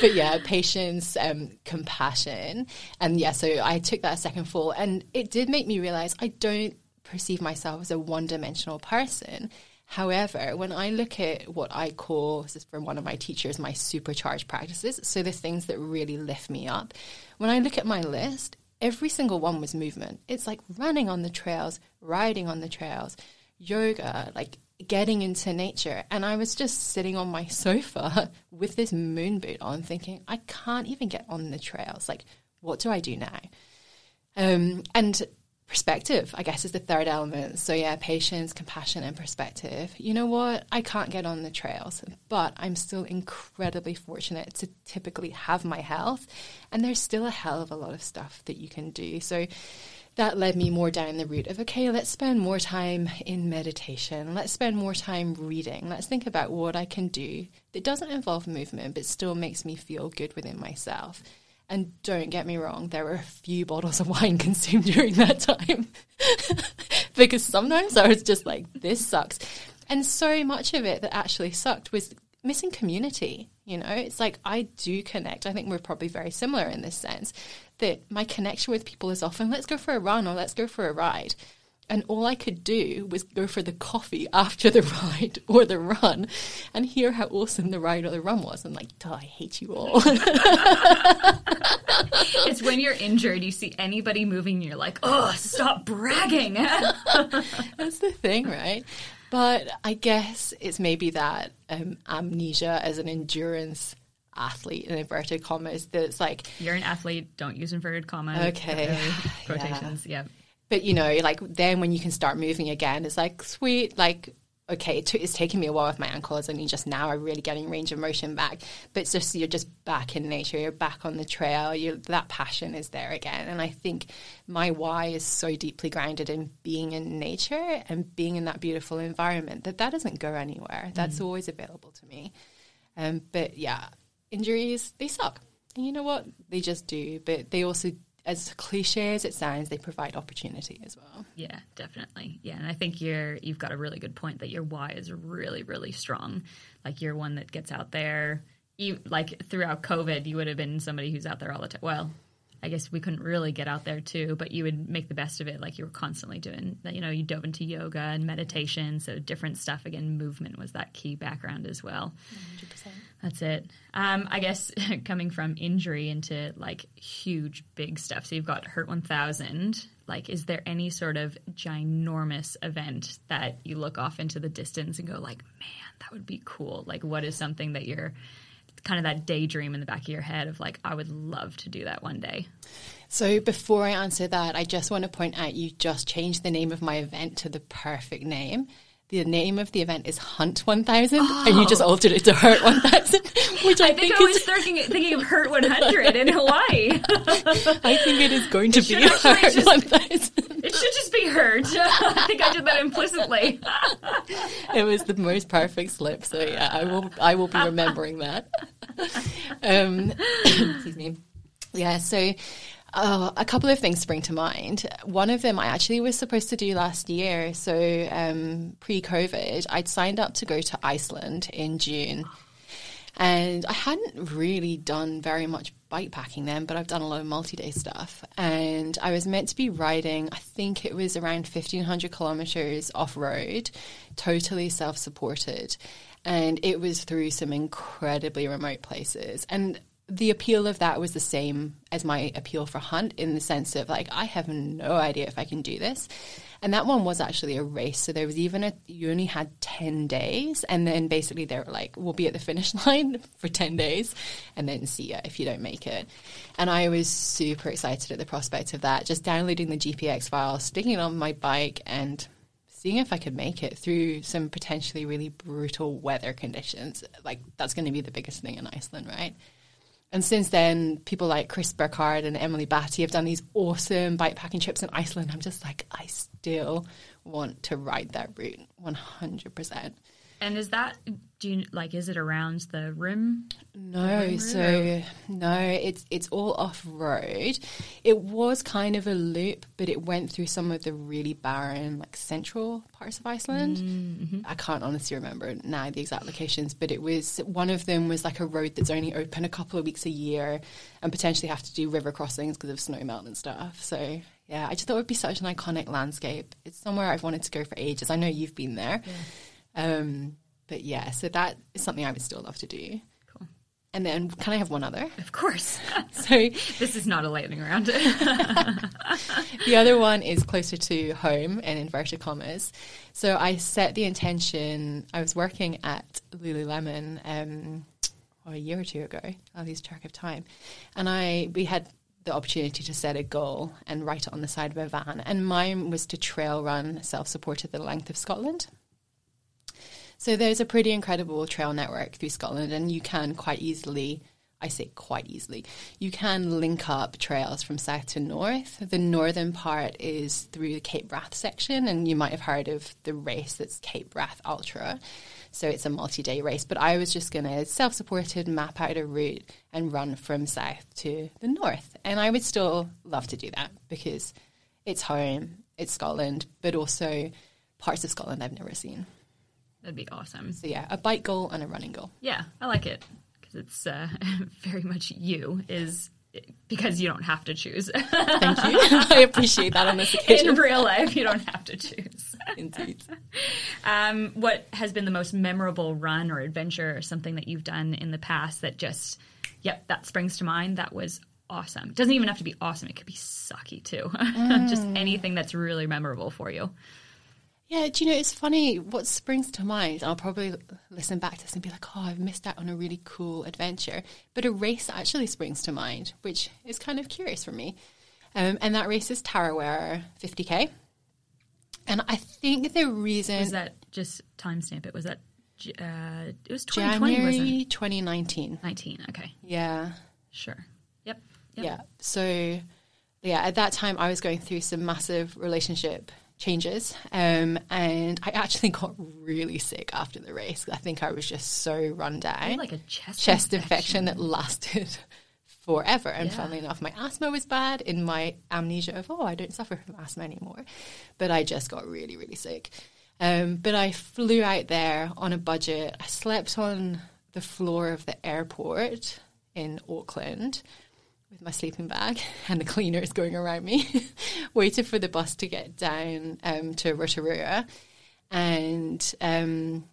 But yeah, patience, um, compassion, and yeah. So I took that second fall, and it did make me realize I don't perceive myself as a one dimensional person However, when I look at what I call, this is from one of my teachers, my supercharged practices, so the things that really lift me up, when I look at my list, every single one was movement. It's like running on the trails, riding on the trails, yoga, like getting into nature. And I was just sitting on my sofa [LAUGHS] with this moon boot on, thinking, I can't even get on the trails. Like, what do I do now? Um, and perspective, I guess, is the third element. So, yeah, patience, compassion, and perspective. You know what? I can't get on the trails, but I'm still incredibly fortunate to typically have my health. And there's still a hell of a lot of stuff that you can do. So, that led me more down the route of okay, let's spend more time in meditation. Let's spend more time reading. Let's think about what I can do that doesn't involve movement but still makes me feel good within myself. And don't get me wrong, there were a few bottles of wine [LAUGHS] consumed during that time. [LAUGHS] because sometimes I was just like, this sucks. And so much of it that actually sucked was missing community. You know, it's like I do connect. I think we're probably very similar in this sense that my connection with people is often let's go for a run or let's go for a ride. And all I could do was go for the coffee after the [LAUGHS] ride or the run and hear how awesome the ride or the run was. I'm like, I hate you all. [LAUGHS] it's when you're injured, you see anybody moving, you're like, oh, stop bragging. [LAUGHS] That's the thing, right? But I guess it's maybe that um, amnesia as an endurance athlete in inverted commas that's like you're an athlete don't use inverted commas okay quotations [SIGHS] yeah. yeah but you know, like then when you can start moving again, it's like sweet, like okay, it t- it's taken me a while with my ankles, and just now I'm really getting range of motion back. But it's just you're just back in nature, you're back on the trail, you that passion is there again. And I think my why is so deeply grounded in being in nature and being in that beautiful environment that that doesn't go anywhere. That's mm. always available to me. Um, but yeah, injuries they suck. And you know what? They just do. But they also as cliche as it sounds, they provide opportunity as well. Yeah, definitely. Yeah, and I think you're you've got a really good point that your why is really really strong. Like you're one that gets out there. You, like throughout COVID, you would have been somebody who's out there all the time. Well, I guess we couldn't really get out there too, but you would make the best of it. Like you were constantly doing, you know, you dove into yoga and meditation, so different stuff. Again, movement was that key background as well. 100%. That's it. Um, I guess [LAUGHS] coming from injury into like huge, big stuff. So you've got Hurt 1000. Like, is there any sort of ginormous event that you look off into the distance and go, like, man, that would be cool? Like, what is something that you're kind of that daydream in the back of your head of like, I would love to do that one day? So before I answer that, I just want to point out you just changed the name of my event to the perfect name. The name of the event is Hunt 1000, oh. and you just altered it to Hurt 1000, [LAUGHS] which I, I think, think I was thinking, thinking of Hurt 100 in Hawaii. [LAUGHS] I think it is going to it be Hurt just, 1000. It should just be Hurt. [LAUGHS] I think I did that implicitly. it was the most perfect slip, so yeah, I will I will be remembering that. Um, [COUGHS] excuse me. Yeah, so Oh, a couple of things spring to mind. One of them I actually was supposed to do last year. So, um, pre COVID, I'd signed up to go to Iceland in June. And I hadn't really done very much bikepacking then, but I've done a lot of multi day stuff. And I was meant to be riding, I think it was around 1500 kilometers off road, totally self supported. And it was through some incredibly remote places. And the appeal of that was the same as my appeal for Hunt in the sense of like, I have no idea if I can do this. And that one was actually a race. So there was even a, you only had 10 days. And then basically they were like, we'll be at the finish [LAUGHS] line for 10 days and then see ya if you don't make it. And I was super excited at the prospect of that, just downloading the GPX file, sticking it on my bike and seeing if I could make it through some potentially really brutal weather conditions. Like that's going to be the biggest thing in Iceland, right? And since then, people like Chris Burkard and Emily Batty have done these awesome bikepacking trips in Iceland. I'm just like, I still want to ride that route 100%. And is that do you like is it around the rim? No, so no, it's it's all off road. It was kind of a loop, but it went through some of the really barren, like central parts of Iceland. Mm-hmm. I can't honestly remember now the exact locations, but it was one of them was like a road that's only open a couple of weeks a year, and potentially have to do river crossings because of snow melt and stuff. So yeah, I just thought it would be such an iconic landscape. It's somewhere I've wanted to go for ages. I know you've been there. Yeah. Um, but yeah, so that is something I would still love to do. Cool. And then, can I have one other? Of course. [LAUGHS] [LAUGHS] so this is not a lightning round. [LAUGHS] the other one is closer to home in inverted commas. So I set the intention. I was working at Lululemon um, a year or two ago. I lose track of time, and I we had the opportunity to set a goal and write it on the side of a van. And mine was to trail run self supported the length of Scotland. So there's a pretty incredible trail network through Scotland, and you can quite easily. I say quite easily. You can link up trails from south to north. The northern part is through the Cape Wrath section, and you might have heard of the race that's Cape Wrath Ultra. So it's a multi day race. But I was just going to self supported map out a route and run from south to the north. And I would still love to do that because it's home, it's Scotland, but also parts of Scotland I've never seen. That'd be awesome. So yeah, a bike goal and a running goal. Yeah, I like it because it's uh, [LAUGHS] very much you. Is because you don't have to choose. Thank you. [LAUGHS] I appreciate that on this occasion. In real life, you don't have to choose. Indeed. [LAUGHS] Um, what has been the most memorable run or adventure or something that you've done in the past that just, yep, that springs to mind? That was awesome. It doesn't even have to be awesome. It could be sucky too. Mm. just anything that's really memorable for you. Yeah, do you know, it's funny what springs to mind. I'll probably listen back to this and be like, oh, I've missed out on a really cool adventure. But a race actually springs to mind, which is kind of curious for me. Um, and that race is Tarawera 50K. And I think the reason. Was that just timestamp it? Was that. Uh, it was 2020, January 2019. 19, okay. Yeah. Sure. Yep. yep. Yeah. So, yeah, at that time I was going through some massive relationship changes. Um, and I actually got really sick after the race. I think I was just so run down. Like a chest, chest infection. infection that lasted [LAUGHS] forever. And yeah. funnily enough, my asthma was bad in my amnesia of, oh, I don't suffer from asthma anymore. But I just got really, really sick. Um, but I flew out there on a budget. I slept on the floor of the airport in Auckland with my sleeping bag [LAUGHS] and the cleaners going around me, [LAUGHS] waited for the bus to get down um, to Rotorua. And um,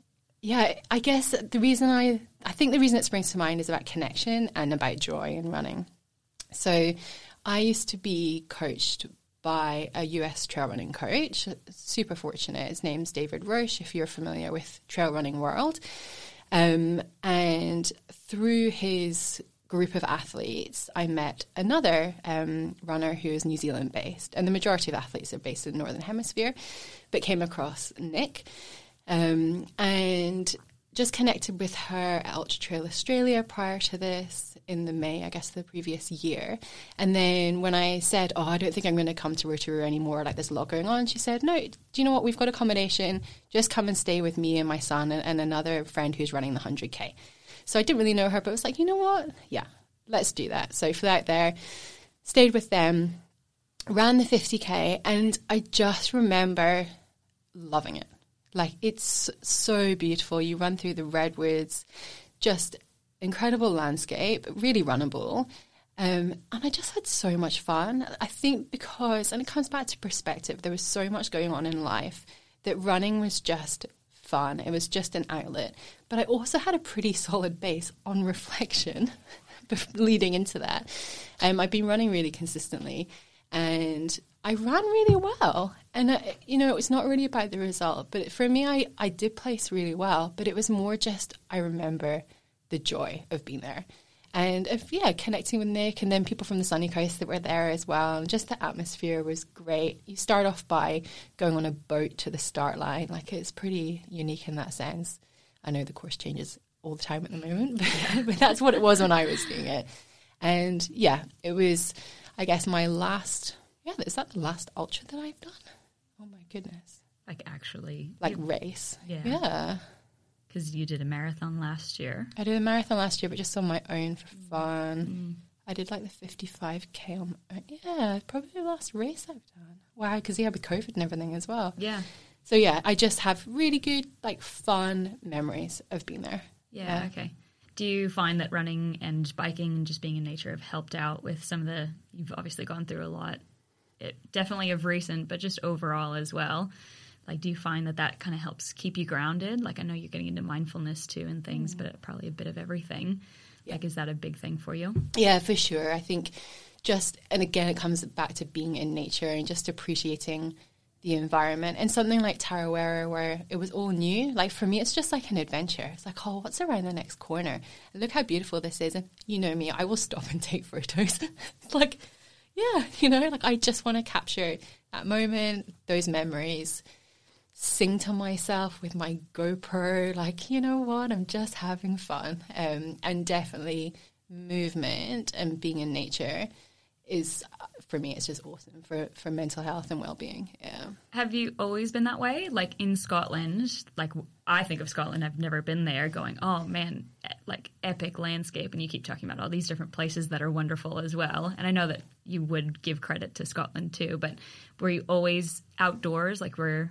yeah, I guess the reason I, I think the reason it springs to mind is about connection and about joy in running. So I used to be coached by a US trail running coach, super fortunate. His name's David Roche, if you're familiar with Trail Running World. Um, and through his group of athletes, I met another um, runner who is New Zealand based, and the majority of athletes are based in the Northern Hemisphere, but came across Nick um, and just connected with her at Ultra Trail Australia prior to this in the May, I guess, the previous year. And then when I said, Oh, I don't think I'm going to come to Rotorua anymore, like there's a lot going on, she said, No, do you know what? We've got accommodation. Just come and stay with me and my son and, and another friend who's running the 100K. So I didn't really know her, but I was like, you know what? Yeah, let's do that. So flew out there, stayed with them, ran the 50k, and I just remember loving it. Like it's so beautiful. You run through the redwoods, just incredible landscape, really runnable. Um, and I just had so much fun. I think because, and it comes back to perspective, there was so much going on in life that running was just fun. It was just an outlet. But I also had a pretty solid base on [LAUGHS] reflection [LAUGHS] leading into that. Um, I've been running really consistently. And I ran really well. And, uh, you know, it was not really about the result. But for me, I, I did place really well. But it was more just, I remember the joy of being there. And if, yeah, connecting with Nick and then people from the sunny coast that were there as well. And just the atmosphere was great. You start off by going on a boat to the start line. Like it's pretty unique in that sense. I know the course changes all the time at the moment, [LAUGHS] but, but that's what it was when I was doing it. And yeah, it was, I guess, my last, yeah, is that the last ultra that I've done? Oh my goodness. Like actually, Like race. Yeah. Yeah. Because you did a marathon last year. I did a marathon last year, but just on my own for mm. fun. Mm. I did like the 55k on my own. Yeah, probably the last race I've done. Wow, because yeah, with COVID and everything as well. Yeah. So yeah, I just have really good, like fun memories of being there. Yeah, okay. Do you find that running and biking and just being in nature have helped out with some of the you've obviously gone through a lot it, definitely of recent but just overall as well like do you find that that kind of helps keep you grounded like i know you're getting into mindfulness too and things mm-hmm. but probably a bit of everything like is that a big thing for you Yeah, for sure. I think just, and again, it comes back to being in nature and just appreciating the environment. And something like Tarawera, where it was all new, like for me, it's just like an adventure. It's like, oh, what's around the next corner? Look how beautiful this is. And you know me, I will stop and [LAUGHS] take photos. it's like, yeah, you know, like I just want to capture that moment, those memories sing to myself with my GoPro, like, you know what, I'm just having fun. Um, and definitely movement and being in nature is, for me, it's just awesome for, for mental health and well being. Yeah. have you always been that way like in scotland like i think of scotland i've never been there going oh man like epic landscape and you keep talking about all these different places that are wonderful as well and i know that you would give credit to scotland too but were you always outdoors like were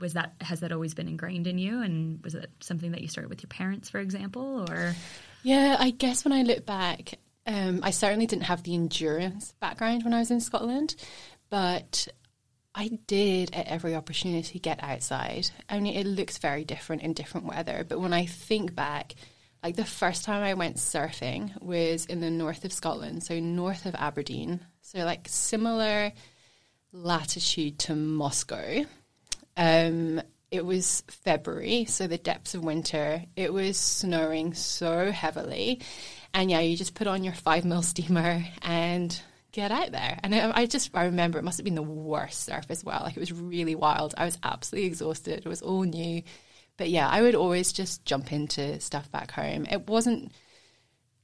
was that has that always been ingrained in you and was it something that you started with your parents for example or Yeah, I guess when I look back, um, I certainly didn't have the endurance background when I was in Scotland, but I did at every opportunity get outside. I mean, it looks very different in different weather, but when I think back, like the first time I went surfing was in the north of Scotland, so north of Aberdeen, so like similar latitude to Moscow. Um, it was February, so the depths of winter. It was snowing so heavily. And yeah, you just put on your five mil steamer and get out there. And I, I just, I remember it must have been the worst surf as well. Like it was really wild. I was absolutely exhausted. It was all new. But yeah, I would always just jump into stuff back home. It wasn't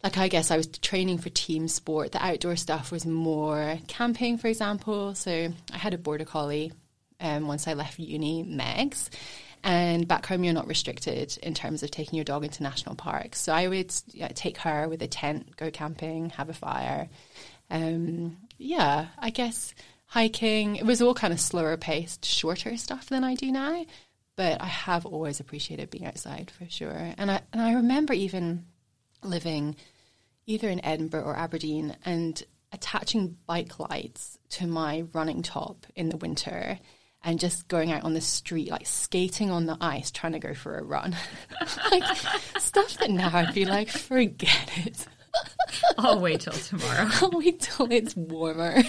like I guess I was training for team sport. The outdoor stuff was more camping, for example. So I had a border collie um, once I left uni, Megs. And back home, you're not restricted in terms of taking your dog into national parks. So I would take her with a tent, go camping, have a fire. Um, yeah, I guess hiking. It was all kind of slower paced, shorter stuff than I do now. But I have always appreciated being outside for sure. And I and I remember even living either in Edinburgh or Aberdeen and attaching bike lights to my running top in the winter and just going out on the street, like skating on the ice, trying to go for a run. [LAUGHS] like stuff that now I'd be like, forget it. [LAUGHS] I'll wait till tomorrow. [LAUGHS] I'll wait till it's warmer.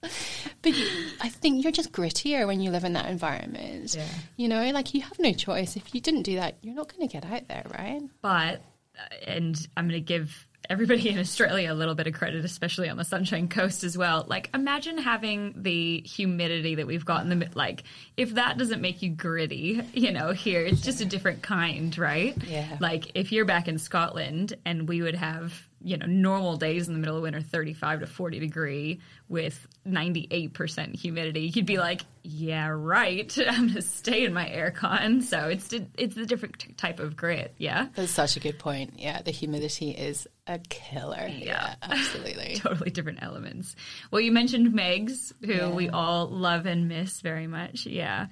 but you, I think you're just grittier when you live in that environment. Yeah. You know, like you have no choice. If you didn't do that, you're not going to get out there, right? But, uh, and I'm going to give everybody [LAUGHS] in Australia a little bit of credit, especially on the Sunshine Coast as well. Like, imagine having the humidity that we've got in the. Like, if that doesn't make you gritty, [LAUGHS] you know, here it's just a different kind, right? Yeah. Like, if you're back in Scotland and we would have, you know, normal days in the middle of winter, 35 to 40 degree with 98% humidity, you'd be like, yeah, right. [LAUGHS] I'm going to stay in my aircon. So it's it's a different t- type of grit. Yeah. That's such a good point. Yeah, the humidity is a killer. Yeah, absolutely. [LAUGHS] totally different elements. Well, you mentioned Megs, who we all love and miss very much. Yeah.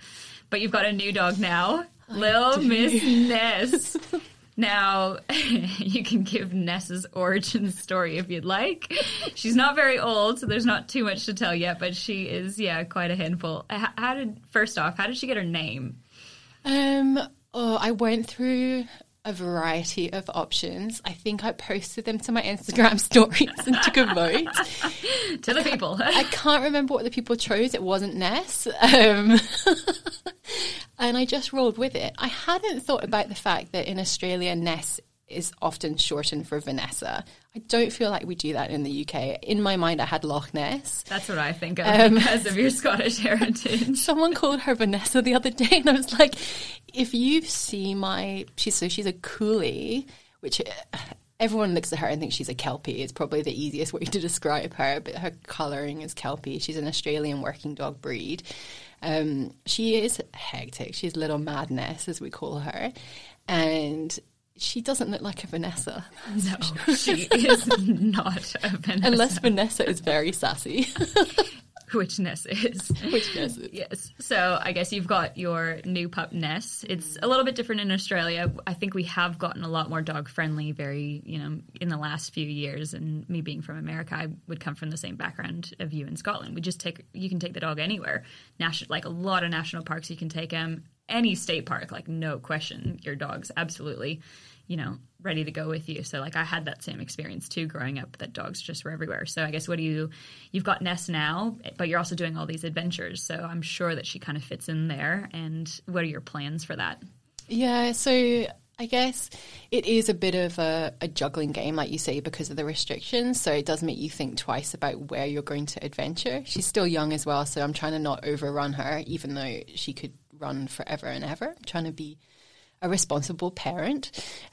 But you've got a new dog now, Lil Miss Ness. [LAUGHS] Now, [LAUGHS] you can give Ness's origin story if you'd like. She's not very old, so there's not too much to tell yet, but she is, yeah, quite a handful. How did, first off, how did she get her name? Um, oh, I went through a variety of options. I think I posted them to my Instagram [LAUGHS] stories and took a vote. [LAUGHS] to the people. I can't remember what the people chose. It wasn't Ness. Um, [LAUGHS] and I just rolled with it. I hadn't thought about the fact that in Australia, Ness is often shortened for Vanessa. I don't feel like we do that in the UK. In my mind, I had Loch Ness. That's what I think of um, [LAUGHS] because of your Scottish heritage. [LAUGHS] Someone called her Vanessa the other day, and I was like, if you see my, she's so she's a coolie, which everyone looks at her and thinks she's a kelpie. It's probably the easiest way to describe her, but her colouring is kelpie. She's an Australian working dog breed. Um, she is hectic. She's little madness, as we call her, and she doesn't look like a Vanessa. [LAUGHS] No, [LAUGHS] she is not a Vanessa. Unless Vanessa is very sassy. [LAUGHS] Which Ness is. Which Ness is. Yes. So I guess you've got your new pup Ness. It's a little bit different in Australia. I think we have gotten a lot more dog friendly very, you know, in the last few years. And me being from America, I would come from the same background of you in Scotland. We just take, you can take the dog anywhere. National, like a lot of national parks, you can take them. Any state park, like no question, your dog's absolutely you know, ready to go with you. So like I had that same experience too growing up that dogs just were everywhere. So I guess what do you you've got Ness now, but you're also doing all these adventures. So I'm sure that she kind of fits in there and what are your plans for that? Yeah, so I guess it is a bit of a, a, juggling game, like you say, because of the restrictions. So it does make you think twice about where you're going to adventure. She's still young as well, so I'm trying to not overrun her, even though she could run forever and ever. I'm trying to be a responsible parent.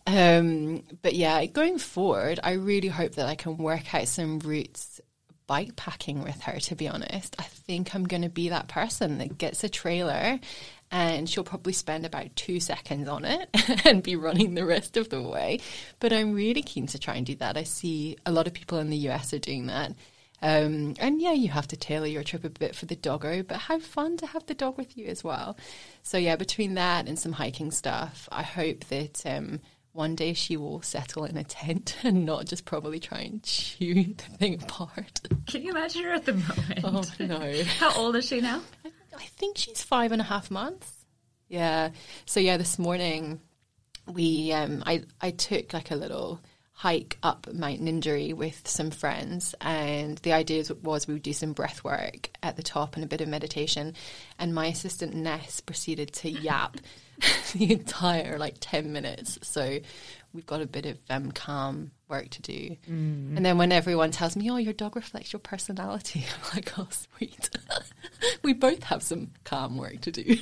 Um, but yeah, going forward, I really hope that I can work out some routes bike packing with her, to be honest. I think I'm going to be that person that gets a trailer and she'll probably spend about two seconds on it [LAUGHS] and be running the rest of the way. But I'm really keen to try and do that. I see a lot of people in the US are doing that. Um, and yeah, you have to tailor your trip a bit for the doggo, but how fun to have the dog with you as well. So yeah, between that and some hiking stuff, I hope that um, one day she will settle in a tent [LAUGHS] and not just probably try and chew [LAUGHS] the thing apart. Can you imagine her at the moment? Oh no! [LAUGHS] How old is she now? I, I think she's five and a half months. Yeah. So yeah, this morning we um, I I took like a little hike up Mount Ninderry with some friends, and the idea was we would do some breath work at the top and a bit of meditation. And my assistant Ness proceeded to yap [LAUGHS] the entire like ten minutes. So we've got a bit of um, calm work to do. Mm. And then when everyone tells me, "Oh, your dog reflects your personality," [LAUGHS] I'm like, "Oh, sweet." [LAUGHS] we both have some calm work to do.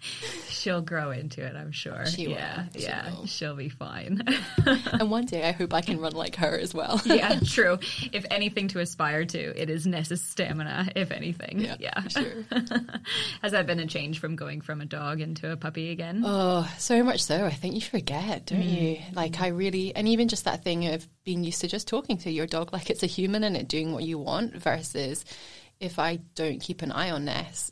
[LAUGHS] She'll grow into it, I'm sure. She yeah, will. yeah, will. she'll be fine. [LAUGHS] and one day, I hope I can run like her as well. [LAUGHS] yeah, true. If anything to aspire to, it is Ness's stamina. If anything, yeah, yeah. sure. Has that been a change from going from a dog into a puppy again? Oh, so much so. I think you forget, don't mm. you? Like I really, and even just that thing of being used to just talking to your dog like it's a human and it doing what you want versus if I don't keep an eye on Ness,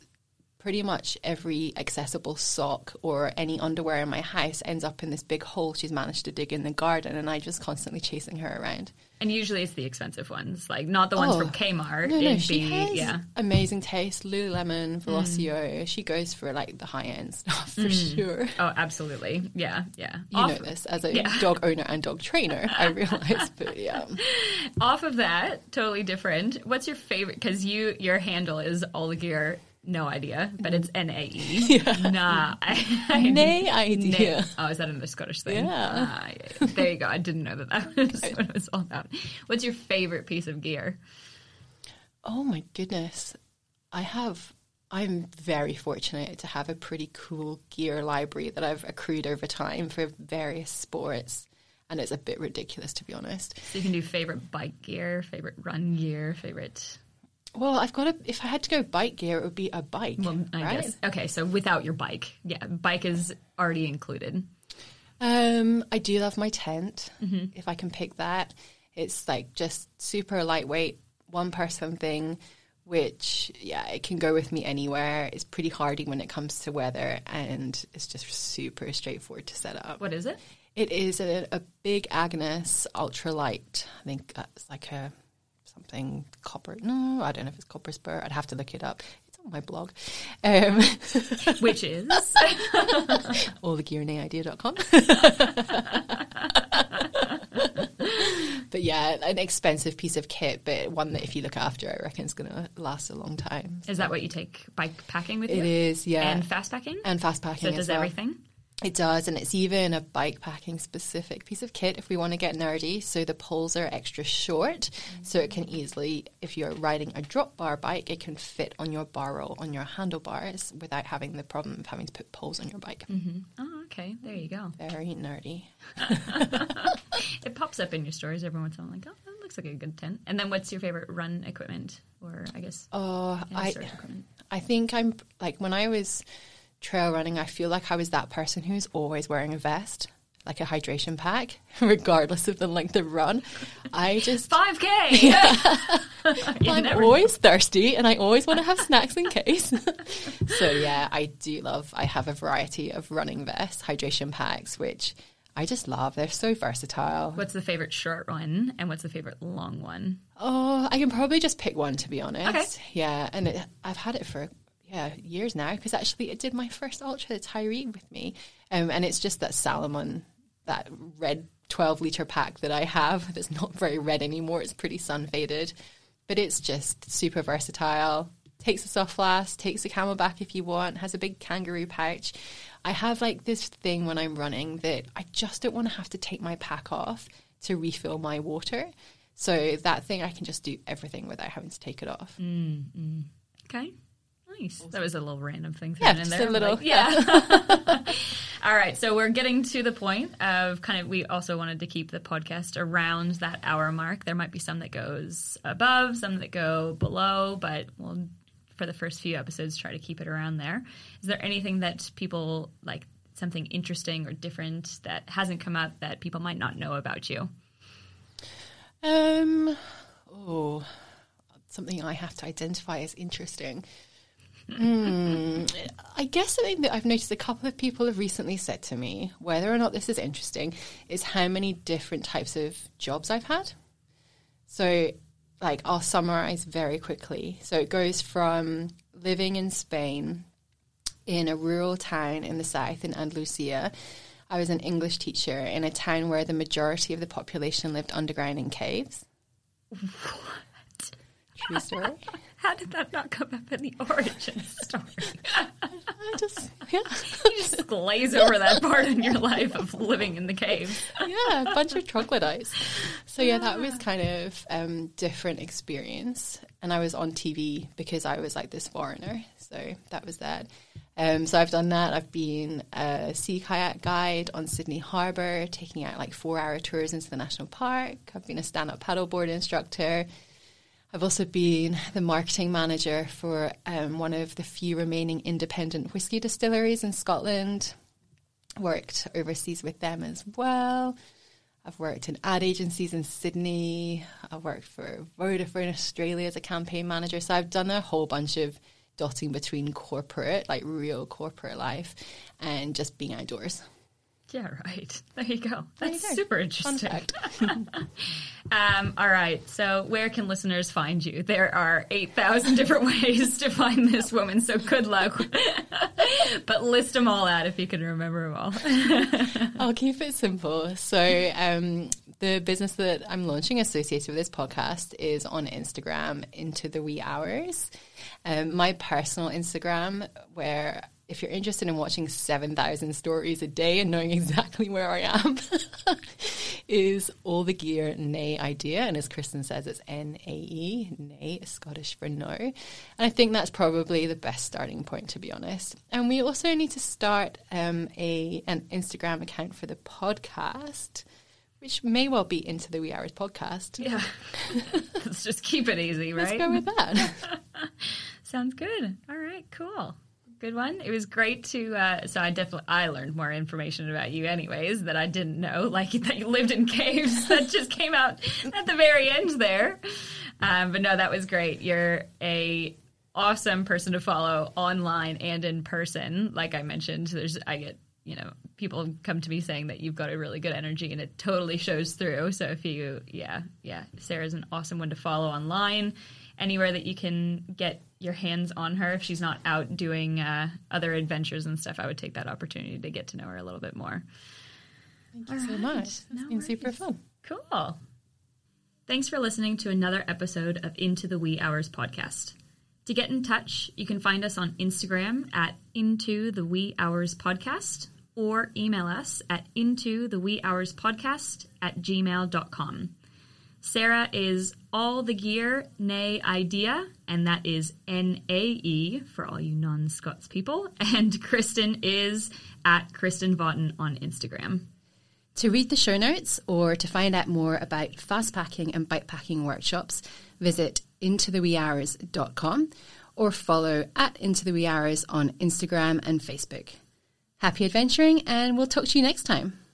pretty much every accessible sock or any underwear in my house ends up in this big hole she's managed to dig in the garden, and I just constantly chasing her around. And usually it's the expensive ones, like not the ones oh, from Kmart. No, no, It'd she be, has yeah. amazing taste. Lululemon, Velocio. Mm. She goes for like the high end stuff for mm. sure. Oh, absolutely. Yeah, yeah. You Off, know this as a yeah. dog owner [LAUGHS] and dog trainer. I realize, but yeah. Off of that, totally different. What's your favorite? Because you, your handle is all the gear no idea, but it's N A E. [LAUGHS] Yeah. Nah. Nae idea. Oh, is that another Scottish thing? Yeah. Ah, yeah. There you go. I didn't know that that [LAUGHS] was what it was all about. What's your favorite piece of gear? Oh my goodness. I have I'm very fortunate to have a pretty cool gear library that I've accrued over time for various sports. And it's a bit ridiculous to be honest. So you can do favorite bike gear, favorite run gear, favorite well, I've got a. If I had to go bike gear, it would be a bike. Well, I right? guess. Okay, so without your bike, yeah, bike is already included. Um, I do love my tent. Mm-hmm. If I can pick that, it's like just super lightweight, one person thing. Which, yeah, it can go with me anywhere. It's pretty hardy when it comes to weather, and it's just super straightforward to set up. What is it? It is a, a big Agnes ultralight. I think that's like a something copper. No, I don't know if it's copper spur. I'd have to look it up. It's on my blog. Um, [LAUGHS] Which is? [LAUGHS] allthegearnaeidea.com. [LAUGHS] but yeah, an expensive piece of kit, but one that if you look after, I reckon is going to last a long time. Is that what you take bike packing with you? It is, yeah, And fast packing? and fast packing. so it does well. everything? It does, and it's even a bike packing specific piece of kit if we want to get nerdy. So the poles are extra short, so it can easily, if you're riding a drop bar bike, it can fit on your bar roll on your handlebars without having the problem of having to put poles on your bike. Mm-hmm. Oh, okay. There you go. Very nerdy. [LAUGHS] It pops up in your stories every once in a while. Like, oh, that looks like a good tent. And then what's your favorite run equipment? Or I guess Oh, I. I think I'm like when I was trail running, I feel like I was that person who's always wearing a vest, like a hydration pack, [LAUGHS] regardless of the length of run. I just [LAUGHS] 5K! [LAUGHS] You I'm always thirsty and I always want to have snacks in case. so yeah, I do love I have a variety of running vests, hydration packs, which I just love. They're so versatile. What's the favorite short one and what's the favorite long one? Oh, I can probably just pick one to be honest. Okay. Yeah, and it, I've had it for yeah years now because actually it did my first ultra Tiree with me, um, and it's just that Salomon, that red twelve liter pack that I have [LAUGHS] that's not very red anymore. It's pretty sun faded, but it's just super versatile. Takes a soft flask, takes a CamelBak if you want, has a big kangaroo pouch. I have like this thing when I'm running that I just don't want to have to take my pack off to refill my water. So that thing I can just do everything without having to take it off. Okay. Nice. That was a little random thing Yeah, thrown in just there. a little- Like, yeah. [LAUGHS] [LAUGHS] All right. So we're getting to the point of kind of, we also wanted to keep the podcast around that hour mark. There might be some that goes above, some that go below, but we'll, for the first few episodes, try to keep it around there. Is there anything that people like, something interesting or different that hasn't come out that people might not know about you? Um, oh, something I have to identify as interesting. Hmm, I guess something that I've noticed a couple of people have recently said to me, whether or not this is interesting, is how many different types of jobs I've had. So, like, I'll summarize very quickly. So, it goes from living in Spain in a rural town in the south in Andalusia. I was an English teacher in a town where the majority of the population lived underground in caves. [LAUGHS] What? True story. How did that not come up in the origin story? I just, yeah, you just glaze over that part in your life of living in the cave. yeah, a bunch of troglodytes. So yeah, that was kind of um, different experience, and I was on TV because I was like this foreigner. So that was that. Um, so I've done that. I've been a sea kayak guide on Sydney Harbour, taking out like four-hour tours into the national park. I've been a stand-up paddleboard instructor. I've also been the marketing manager for um, one of the few remaining independent whiskey distilleries in Scotland. Worked overseas with them as well. I've worked in ad agencies in Sydney. I've worked for Vodafone Australia as a campaign manager. So I've done a whole bunch of dotting between corporate, like real corporate life, and just being outdoors. Yeah, right. [LAUGHS] There you go. That's you go. super interesting. [LAUGHS] [LAUGHS] Um, all right. So, where can listeners find you? There are 8,000 different ways to find this woman, so good luck. but list them all out if you can remember them all. I'll keep it simple. So, um, the business that I'm launching associated with this podcast is on Instagram, Into the Wee Hours. Um, my personal Instagram, where if you're interested in watching 7,000 stories a day and knowing exactly where I am, [LAUGHS] is all the gear nae idea. And as Kristen says, it's N A E, nay, Scottish for no. And I think that's probably the best starting point, to be honest. And we also need to start um, a an Instagram account for the podcast, which may well be into the Wee Hours podcast. yeah. [LAUGHS] Let's just keep it easy, right? Let's go with that. [LAUGHS] Sounds good. All right, cool. Good one. It was great to. Uh, so I definitely I learned more information about you, anyways, that I didn't know, [LAUGHS] like that you lived in caves. that just came out at the very end there. Um, but no, that was great. You're a awesome person to follow online and in person. Like I mentioned, there's I get you know people come to me saying that you've got a really good energy and it totally shows through. So if you yeah yeah Sarah's an awesome one to follow online anywhere that you can get your hands on her if she's not out doing uh, other adventures and stuff i would take that opportunity to get to know her a little bit more Thank you so much. It's No been super fun. cool Thanks for listening to another episode of Into the Wee Hours podcast. To get in touch, you can find us on Instagram at Into the Wee Hours Podcast or email us at Into the Wee Hours Podcast at gmail.com. Sarah is all the gear, nae idea, and that is N A E for all you non Scots people. [LAUGHS] And Kristen is at Kristen Vautin on Instagram. To read the show notes or to find out more about fast packing and bike packing workshops, visit intotheweehours.com or follow at Into on Instagram and Facebook. Happy adventuring, and we'll talk to you next time.